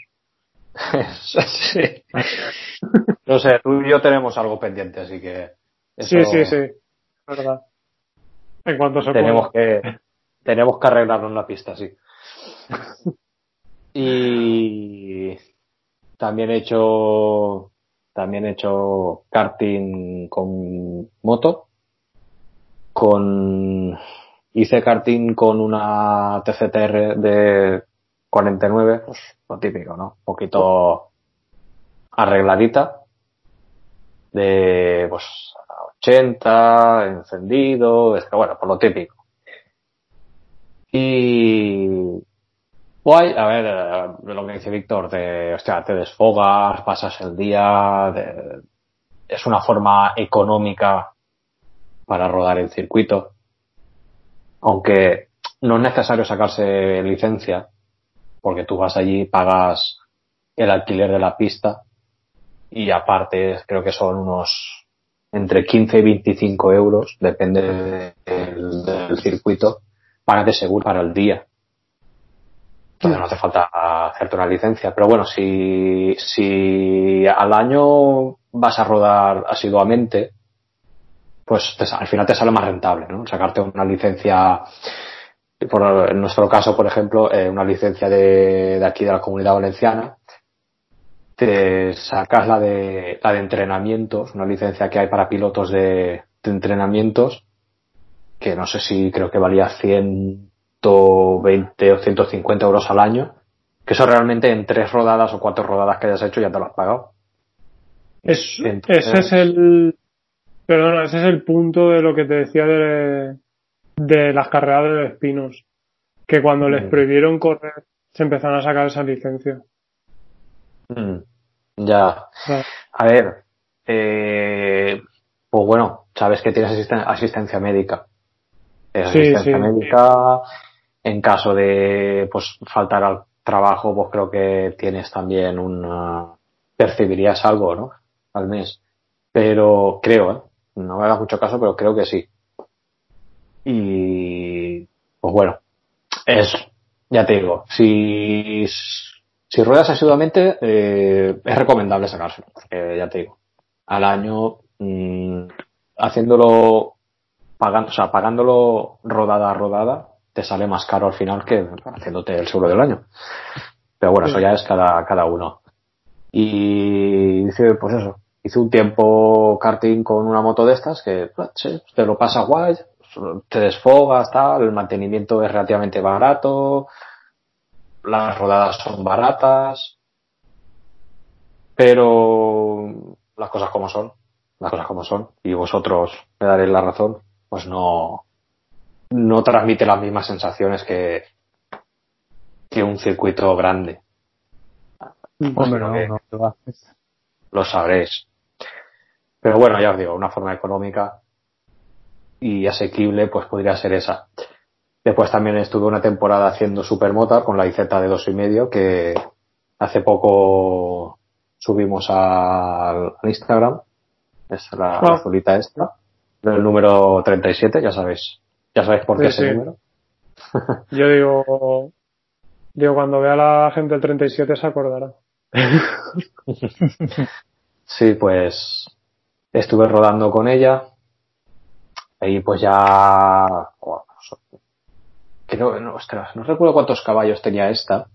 sí. No sé, tú y yo tenemos algo pendiente, así que. Eso... Sí, sí, sí. Verdad. En cuanto se tenemos que Tenemos que arreglarnos la pista, sí. y también he hecho también he hecho karting con moto con hice karting con una TCTR de 49 pues lo típico no un poquito arregladita de pues 80 encendido es que bueno por lo típico y Guay, a ver, de lo que dice Víctor, de, hostia, te desfogas, pasas el día, es una forma económica para rodar el circuito. Aunque no es necesario sacarse licencia, porque tú vas allí, pagas el alquiler de la pista y aparte creo que son unos entre 15 y 25 euros, depende del, circuito, de seguro para el día entonces no hace falta hacerte una licencia. Pero bueno, si, si al año vas a rodar asiduamente, pues te, al final te sale más rentable, ¿no? Sacarte una licencia, por, en nuestro caso, por ejemplo, eh, una licencia de, de aquí de la comunidad valenciana, te sacas la de, la de entrenamientos, una licencia que hay para pilotos de, de entrenamientos, que no sé si creo que valía 100 120 o 150 euros al año, que eso realmente en tres rodadas o cuatro rodadas que hayas hecho ya te lo has pagado. Es, Entonces, ese es el, perdona, ese es el punto de lo que te decía de, de las carreras de espinos, que cuando les prohibieron correr se empezaron a sacar esa licencia. Mm, ya. A ver, eh, pues bueno, sabes que tienes asisten asistencia médica. asistencia sí, sí. médica, en caso de pues faltar al trabajo, pues creo que tienes también una percibirías algo, ¿no? Al mes. Pero creo, ¿eh? No me hagas mucho caso, pero creo que sí. Y pues bueno, es ya te digo, si si ruedas asiduamente eh, es recomendable sacárselo, porque ya te digo, al año mmm, haciéndolo pagando, o sea, pagándolo rodada a rodada, te sale más caro al final que haciéndote el seguro del año. Pero bueno, eso ya es cada, cada uno. Y dice, pues eso, hice un tiempo karting con una moto de estas que pues, te lo pasa guay, te desfogas, tal, el mantenimiento es relativamente barato, las rodadas son baratas, pero las cosas como son, las cosas como son, y vosotros me daréis la razón, pues no, no transmite las mismas sensaciones que, que un circuito grande. Hombre, lo sabréis. Pero bueno, ya os digo, una forma económica y asequible, pues podría ser esa. Después también estuve una temporada haciendo Supermota con la IZ de dos y medio que hace poco subimos al, Instagram. Es la, ah. azulita esta. El número 37, ya sabéis. Ya sabéis por qué ese número. Yo digo, digo, cuando vea la gente el 37 se acordará. sí, pues estuve rodando con ella. Ahí pues ya, creo, no, ostras, no recuerdo cuántos caballos tenía esta.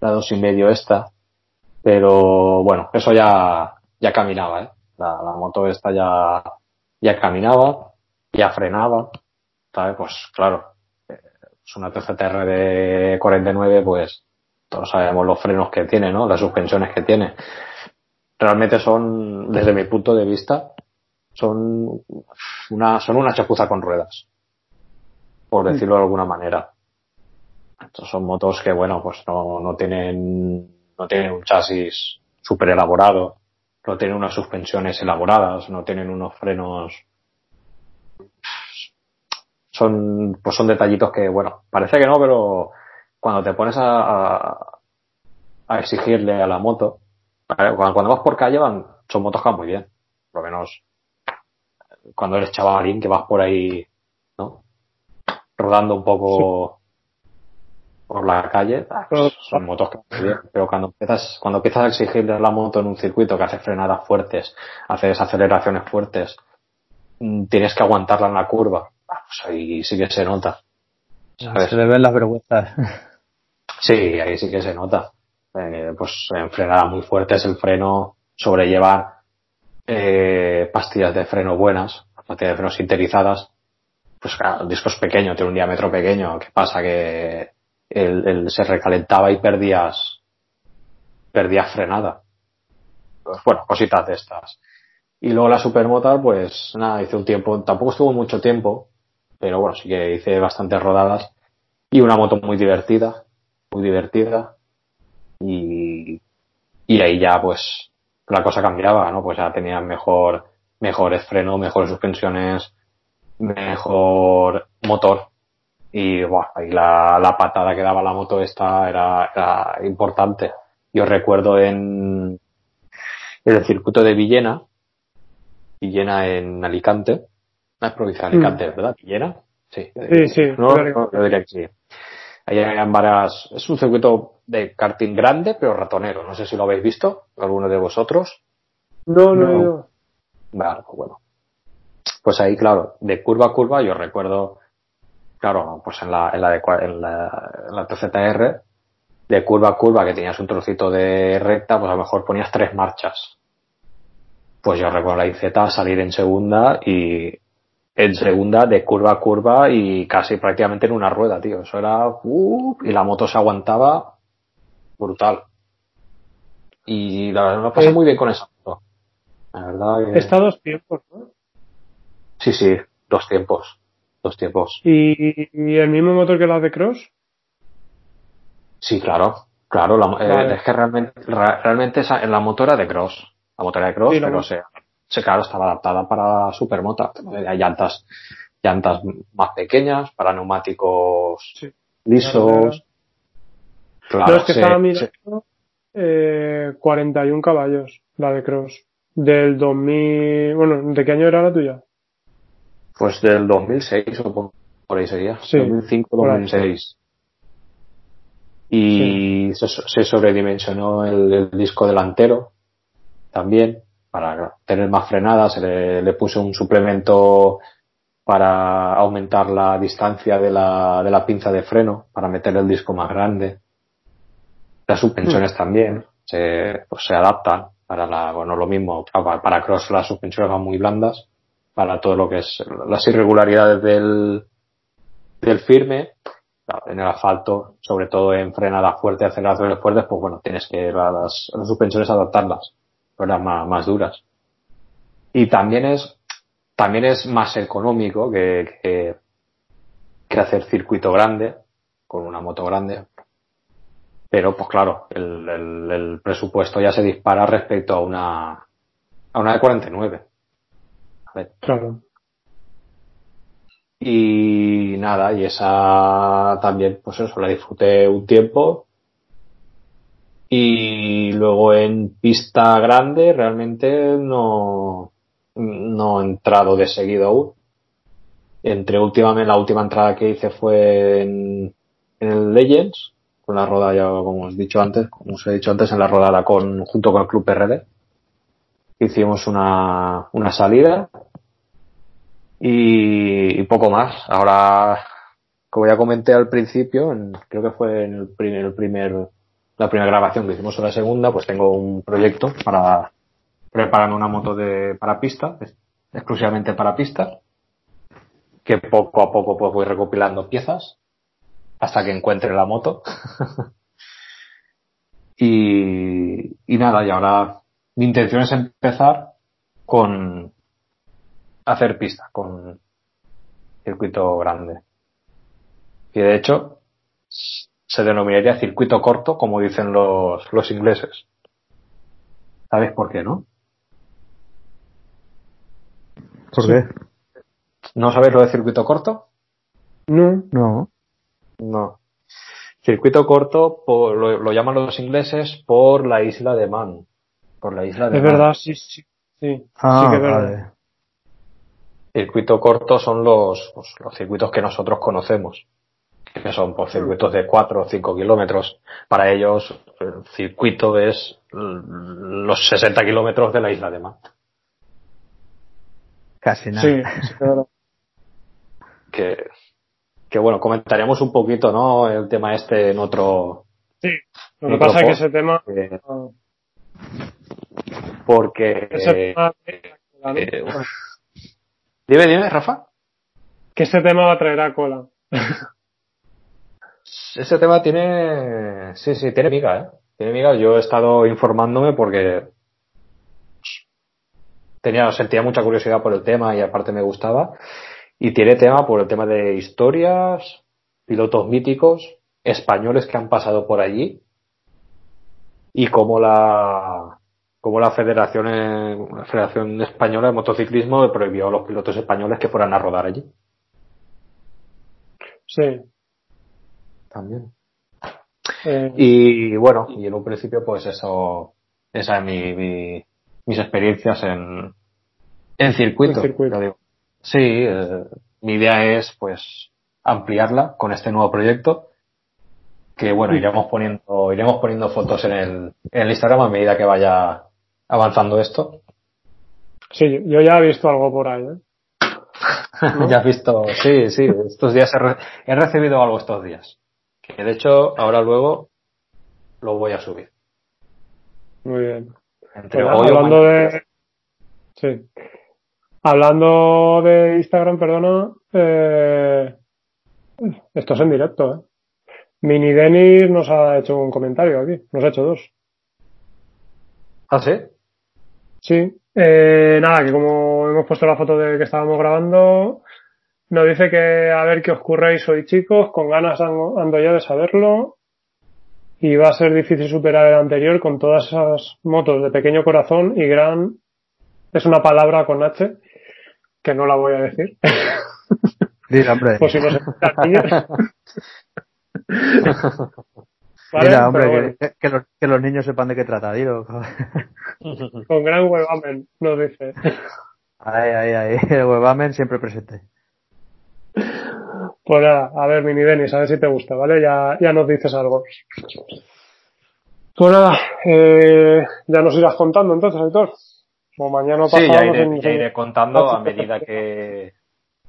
La dos y medio esta. Pero bueno, eso ya, ya caminaba, ¿eh? La, moto esta ya, ya caminaba, ya frenaba, ¿sabes? Pues claro, es una TCTR de 49, pues todos sabemos los frenos que tiene, ¿no? Las suspensiones que tiene. Realmente son, desde mi punto de vista, son una, son una chapuza con ruedas. Por decirlo de alguna manera. Estos son motos que, bueno, pues no, no tienen no tienen un chasis súper elaborado, no tienen unas suspensiones elaboradas, no tienen unos frenos. Son, pues son detallitos que, bueno, parece que no, pero cuando te pones a, a, exigirle a la moto, cuando, vas por calle van, son motos que van muy bien, por lo menos cuando eres chavalín que vas por ahí, ¿no? Rodando un poco por la calle, ah, son motos que bien, pero cuando empiezas, cuando empiezas a exigirle la moto en un circuito que hace frenadas fuertes, haces aceleraciones fuertes, mm, tienes que aguantarla en la curva, ah, pues ahí sí que se nota. Se le ven las vergüenzas. Sí, ahí sí que se nota. Eh, pues en frenadas muy fuertes el freno sobrellevar eh, pastillas de freno buenas, pastillas de freno sintetizadas, pues claro, el disco es pequeño, tiene un diámetro pequeño. ¿Qué pasa? Que el, se recalentaba y perdías, perdías frenada. Pues bueno, cositas de estas. Y luego la Supermotor, pues nada, hice un tiempo, tampoco estuvo mucho tiempo, pero bueno, sí que hice bastantes rodadas y una moto muy divertida, muy divertida. Y, y ahí ya pues la cosa cambiaba, ¿no? Pues ya tenía mejor, mejores frenos, mejores suspensiones, mejor motor y buah, ahí la, la, patada que daba la moto esta era, era importante. Yo recuerdo en, en, el circuito de Villena, Villena en Alicante, es provincia de Alicante, mm. ¿verdad? Villena, sí. Sí, sí. No, yo diría que sí. Ahí hay varias, es un circuito de karting grande, pero ratonero. No sé si lo habéis visto, alguno de vosotros. No, no, no. Vale, pues bueno. Pues ahí, claro, de curva a curva, yo recuerdo claro, pues en la, en la, de, en la, TZR, de curva a curva, que tenías un trocito de recta, pues a lo mejor ponías tres marchas. Pues yo recuerdo la IZ salir en segunda y en segunda de curva a curva y casi prácticamente en una rueda, tío. Eso era, uh, y la moto se aguantaba brutal. Y la verdad me pasé muy bien con esa moto. La verdad Está dos tiempos, ¿no? Sí, sí, dos tiempos dos tiempos. ¿Y, el mismo motor que la de Cross? Sí, claro. Claro, la, eh, es que realmente, realmente esa, la motora de Cross. La motora de Cross, pero se, se, claro, estaba adaptada para supermota. Hay llantas, llantas más pequeñas, para neumáticos lisos. Claro, es que estaba mirando eh, 41 caballos, la de Cross. Del 2000, bueno, ¿de qué año era la tuya? Pues del 2006 o por ahí sería. Sí, 2005-2006. Y se, sobredimensionó el, disco delantero también para tener más frenada. Se le, le puso un suplemento para aumentar la distancia de la, de la pinza de freno, para meter el disco más grande. Las suspensiones también se, pues, se adaptan para la, bueno, lo mismo, para, cross las suspensiones van muy blandas, para todo lo que es las irregularidades del, del firme, en el asfalto, sobre todo en frenada fuerte, aceleraciones fuertes, pues bueno, tienes que las, las suspensiones adaptarlas, las más, más duras. Y también es, también es más económico que, que, que hacer circuito grande, con una moto grande. Pero, pues claro, el, el, presupuesto ya se dispara respecto a una, a una de 49. A ver. Claro. Y nada, y esa también, pues eso, la disfruté un tiempo. Y luego en pista grande realmente no, no he entrado de seguido aún. Entre últimamente, la última entrada que hice fue en, en el Legends, con la roda ya como os he dicho antes, como os he dicho antes, en la rodada con, junto con el Club RD. Hicimos una, una salida y, y, poco más. Ahora, como ya comenté al principio, en, creo que fue en el primer, el primer, la primera grabación que hicimos en la segunda, pues tengo un proyecto para preparar una moto de, para pista, exclusivamente para pista, que poco a poco pues voy recopilando piezas hasta que encuentre la moto. y, y nada, y ahora mi intención es empezar con hacer pista, con circuito grande. Y de hecho, se denominaría circuito corto, como dicen los, los ingleses. ¿Sabes por qué, no? ¿Por qué? ¿No sabes lo de circuito corto? No. No. No. Circuito corto por, lo, llaman los ingleses por la isla de Man. Por la isla de Es verdad, sí, sí. sí. Ah, sí que vale. Circuito corto son los, pues, los circuitos que nosotros conocemos. Que son por circuitos de 4 o 5 kilómetros. Para ellos, el circuito es los 60 kilómetros de la isla de Man. Casi nada. Sí, sí, claro. Que, que bueno, comentaremos un poquito, ¿no? El tema este en otro. Sí, lo que pasa es que ese tema. eh, porque. ese eh, tema- eh, dime, dime, Rafa. que ese tema va a traer a cola. Ese tema tiene, sí, sí, tiene miga, ¿eh? Tiene miga. Yo he estado informándome porque tenía, sentía mucha curiosidad por el tema y aparte me gustaba. Y tiene tema por el tema de historias, pilotos míticos, españoles que han pasado por allí y cómo la, cómo la Federación, la Federación Española de Motociclismo prohibió a los pilotos españoles que fueran a rodar allí. Sí. También. Eh, Y bueno, y en un principio, pues eso, esa es mi, mi- mis experiencias en, en circuito. En circuito. ya digo. Sí, eh, mi idea es pues ampliarla con este nuevo proyecto. Que bueno, iremos poniendo, iremos poniendo fotos en el, en el Instagram a medida que vaya avanzando esto. sí, yo ya he visto algo por ahí. ¿eh? ya has visto, sí, sí, estos días he, re- he recibido algo estos días. Que de hecho, ahora luego lo voy a subir. Muy bien. Entre Bueno, hoy hablando de. Sí. Hablando de Instagram, perdona. Eh... Esto es en directo, ¿eh? Mini Denis nos ha hecho un comentario aquí. Nos ha hecho dos. ¿Ah, sí? Sí. Eh, nada, que como hemos puesto la foto de que estábamos grabando, nos dice que a ver qué os curréis hoy, chicos. Con ganas ando, ya de saberlo. Y va a ser difícil superar el anterior con todas esas motos de pequeño corazón y gran. Es una palabra con H que no la voy a decir. Dile, hombre. Por si escuchan niños. Vale, Mira, hombre, bueno, que, que los, que los niños sepan de qué trata, dilo. con gran huevamen, nos dice. Ahí, ahí, ahí. El webamen siempre presente. Pues nada, a ver, Mini Denis, a ver si te gusta, ¿vale? Ya, ya nos dices algo. Pues nada, eh, ya nos irás contando entonces, Aitor. O mañana o Sí, pasado ya iré, en- ya iré contando a medida que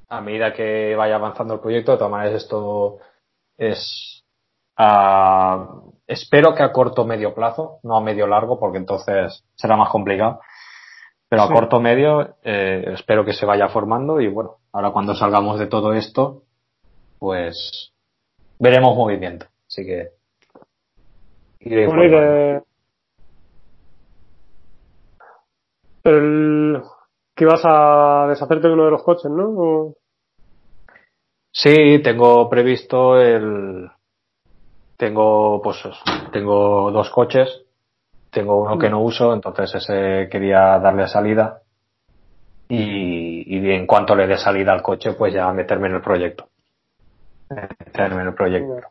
a medida que vaya avanzando el proyecto. De todas maneras, esto es espero que a corto o medio plazo, no a medio largo, porque entonces será más complicado. Pero a corto o medio eh, espero que se vaya formando y bueno, ahora cuando salgamos de todo esto, pues veremos movimiento. Así que iré el, que vas a deshacerte de uno de los coches, ¿no? Sí, tengo previsto el, tengo, pues, tengo dos coches, tengo uno que no uso, entonces ese quería darle salida y, y en cuanto le dé salida al coche, pues ya meterme en el proyecto. Meterme en el proyecto.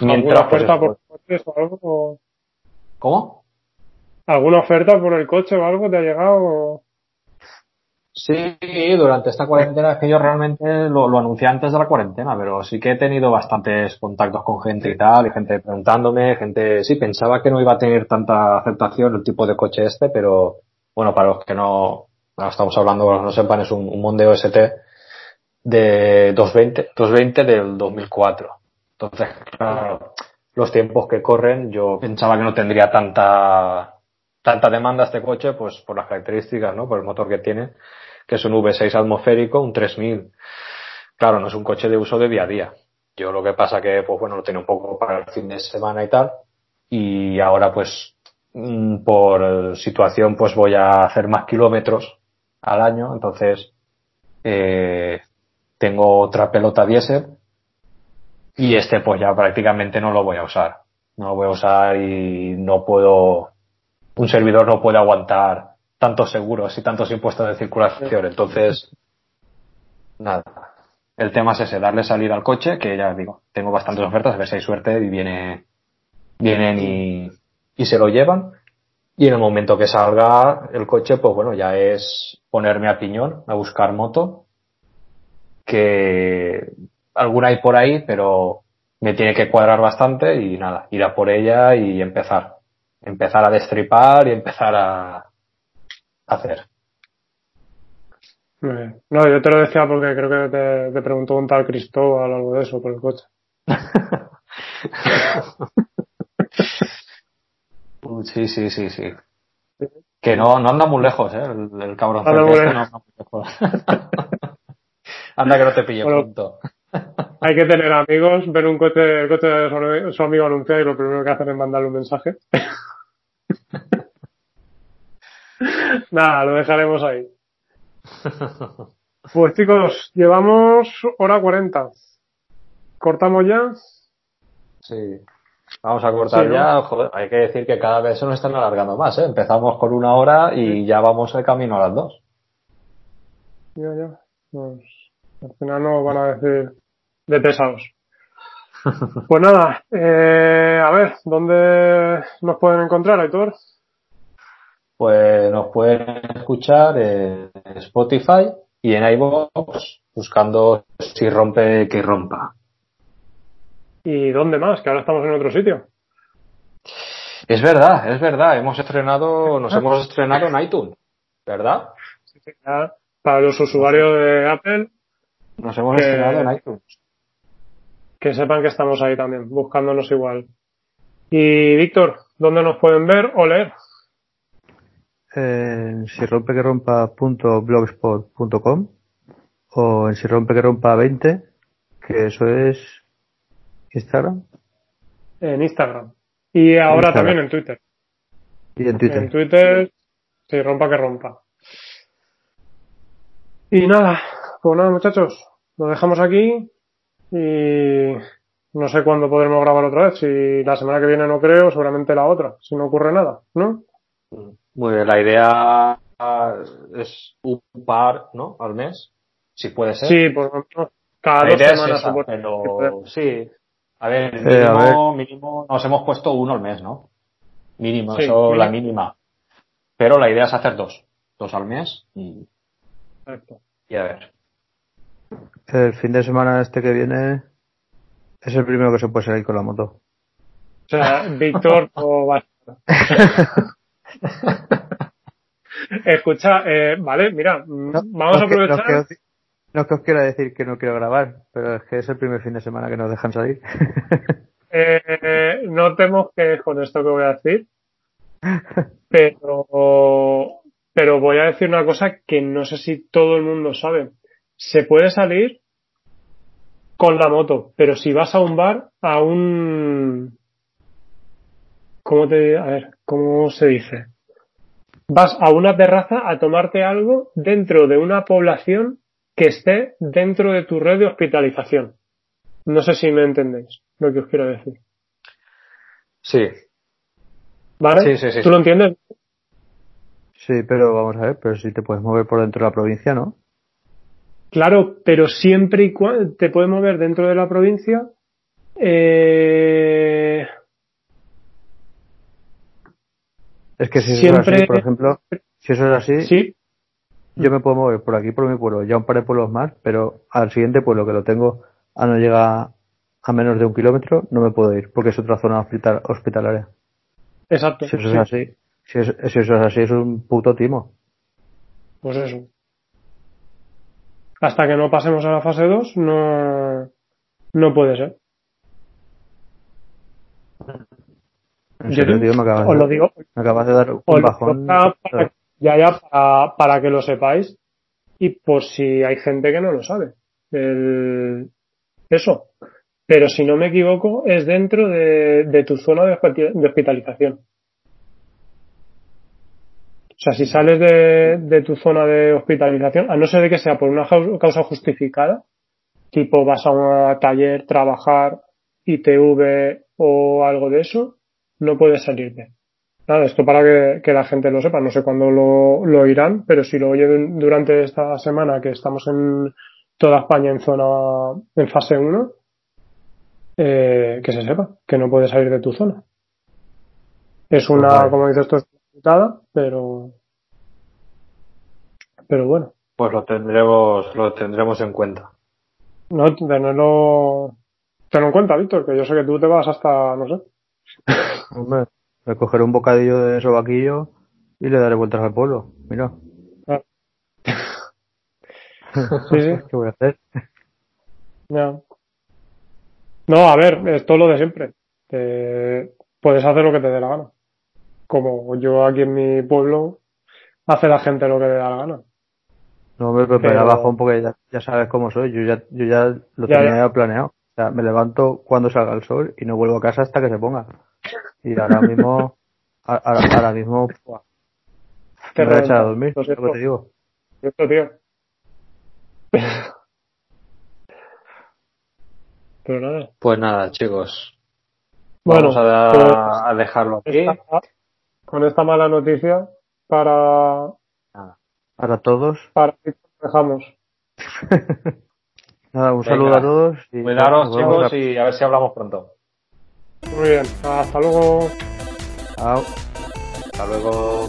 Mientras, pues, oferta por coches o algo? ¿Cómo? ¿Alguna oferta por el coche o algo te ha llegado? Sí, durante esta cuarentena es que yo realmente lo, lo, anuncié antes de la cuarentena, pero sí que he tenido bastantes contactos con gente y tal, y gente preguntándome, gente, sí, pensaba que no iba a tener tanta aceptación el tipo de coche este, pero bueno, para los que no, estamos hablando, no sepan, es un, un Mondeo ST de 220, 220 del 2004. Entonces, claro, los tiempos que corren, yo pensaba que no tendría tanta tanta demanda este coche, pues por las características, ¿no? Por el motor que tiene, que es un V6 atmosférico, un 3000. Claro, no es un coche de uso de día a día. Yo lo que pasa que, pues bueno, lo tengo un poco para el fin de semana y tal. Y ahora, pues, mm, por situación, pues voy a hacer más kilómetros al año. Entonces, eh, tengo otra pelota diésel. Y este, pues ya prácticamente no lo voy a usar. No lo voy a usar y no puedo un servidor no puede aguantar tantos seguros y tantos impuestos de circulación. Entonces, nada. El tema es ese, darle salida al coche, que ya digo, tengo bastantes ofertas, a ver si hay suerte y viene, vienen y se lo llevan. Y en el momento que salga el coche, pues bueno, ya es ponerme a piñón, a buscar moto, que alguna hay por ahí, pero me tiene que cuadrar bastante y nada, ir a por ella y empezar empezar a destripar y empezar a hacer. No, yo te lo decía porque creo que te, te preguntó un tal Cristóbal o algo de eso por el coche. sí, sí, sí, sí. Que no, no anda muy lejos, ¿eh? El, cabrón. Anda, muy lejos. anda que no te pille punto. Hay que tener amigos, ver un coche, el coche de su, amigo anunciado y lo primero que hacen es mandarle un mensaje. Nada, lo dejaremos ahí. Pues chicos, llevamos hora 40. ¿Cortamos ya? Sí. Vamos a cortar ya. hay que decir que cada vez se nos están alargando más. ¿eh? Empezamos con una hora y ya vamos el camino a las dos. Ya, ya. Pues, al final no van a decir de pesados. Pues nada, eh, a ver, ¿dónde nos pueden encontrar, Aitor? Pues nos pueden escuchar en Spotify y en iVoox buscando si rompe que rompa. ¿Y dónde más? Que ahora estamos en otro sitio. Es verdad, es verdad. Hemos estrenado, nos hemos estrenado en iTunes, ¿verdad? para los usuarios de Apple. Nos hemos estrenado en iTunes. Que sepan que estamos ahí también, buscándonos igual. Y Víctor, ¿dónde nos pueden ver o leer? en sirompequerompa.blogspot.com o en sirompequerompa20, que eso es Instagram. En Instagram. Y ahora también en Twitter. Y en Twitter. En Twitter, si rompa que rompa. Y nada, pues nada muchachos, lo dejamos aquí y no sé cuándo podremos grabar otra vez. Si la semana que viene no creo, seguramente la otra, si no ocurre nada, ¿no? Muy bien, la idea es un par, ¿no? Al mes, si puede ser. Sí, por ejemplo, cada dos semanas. pero sí. A ver, mínimo, mínimo, nos hemos puesto uno al mes, ¿no? Mínimo, eso la mínima. Pero la idea es hacer dos. Dos al mes y, y a ver. El fin de semana este que viene es el primero que se puede salir con la moto. O sea, Víctor o Basta. Escucha, eh, vale, mira, vamos a aprovechar. No es que os quiera decir que no quiero grabar, pero es que es el primer fin de semana que nos dejan salir. Eh, no temo que con esto que voy a decir, pero, pero voy a decir una cosa que no sé si todo el mundo sabe. Se puede salir con la moto, pero si vas a un bar, a un, ¿cómo te, a ver, cómo se dice? Vas a una terraza a tomarte algo dentro de una población que esté dentro de tu red de hospitalización. No sé si me entendéis lo que os quiero decir. Sí. ¿Vale? Sí, sí, sí. ¿Tú lo entiendes? Sí, pero vamos a ver, pero si te puedes mover por dentro de la provincia, ¿no? Claro, pero siempre y cuando te puedes mover dentro de la provincia. Eh, Es que si eso es Siempre- así, por ejemplo, si eso es así, sí, yo me puedo mover por aquí, por mi pueblo, ya un par de pueblos más, pero al siguiente pueblo que lo tengo a no llega a menos de un kilómetro, no me puedo ir, porque es otra zona hospital- hospitalaria. exacto. Si eso sí. es así, si, es- si eso es así, es un puto timo. Pues eso. Hasta que no pasemos a la fase 2, no, no puede ser. En Yo serio, tío, me acabas, Os lo de, digo, me acabas de dar un bajón. para- ya, ya, para, que lo sepáis y por si hay gente que no lo sabe. El- eso. Pero si no me equivoco, es dentro de, tu zona de, hospitali- de hospitalización. O sea, si sales de, tu zona de hospitalización, a no ser de que sea por una causa justificada, tipo vas a un taller, trabajar, ITV o algo de eso, no puedes salirte. Nada, esto para que, que la gente lo sepa. No sé cuándo lo, lo oirán, pero si lo oyen durante esta semana que estamos en toda España en zona, en fase 1, eh, que se sepa, que no puedes salir de tu zona. Es una, Vale. como dices tú, es una putada, pero, pero bueno. Pues lo tendremos, lo tendremos en cuenta. No, tenerlo, tenlo en cuenta, Víctor, que yo sé que tú te vas hasta, no sé. Hombre, le cogeré un bocadillo de sobaquillo y le daré vueltas al pueblo. Mira, Sí, sí. ¿qué voy a hacer? Ya. No, a ver, es todo lo de siempre. Te- puedes hacer lo que te dé la gana. Como yo aquí en mi pueblo, hace la gente lo que le da la gana. No, hombre, pero, bajón porque ya, ya sabes cómo soy. Yo ya, yo ya lo Ya, tenía planeado. O sea, me levanto cuando salga el sol y no vuelvo a casa hasta que se ponga. Y ahora mismo, ahora, ahora mismo, buah, Te me voy a echar a reventa. dormir, Lo es lo que te digo. Esto, tío. Pero nada. Pues nada, chicos. Bueno, Vamos a, pues, a dejarlo aquí. esta- con esta mala noticia, para, Para todos, para dejamos. nada, un Venga. saludo a todos. Y Cuidaros, chicos, y a ver si hablamos pronto. Muy bien. Hasta luego. Chao. Hasta luego.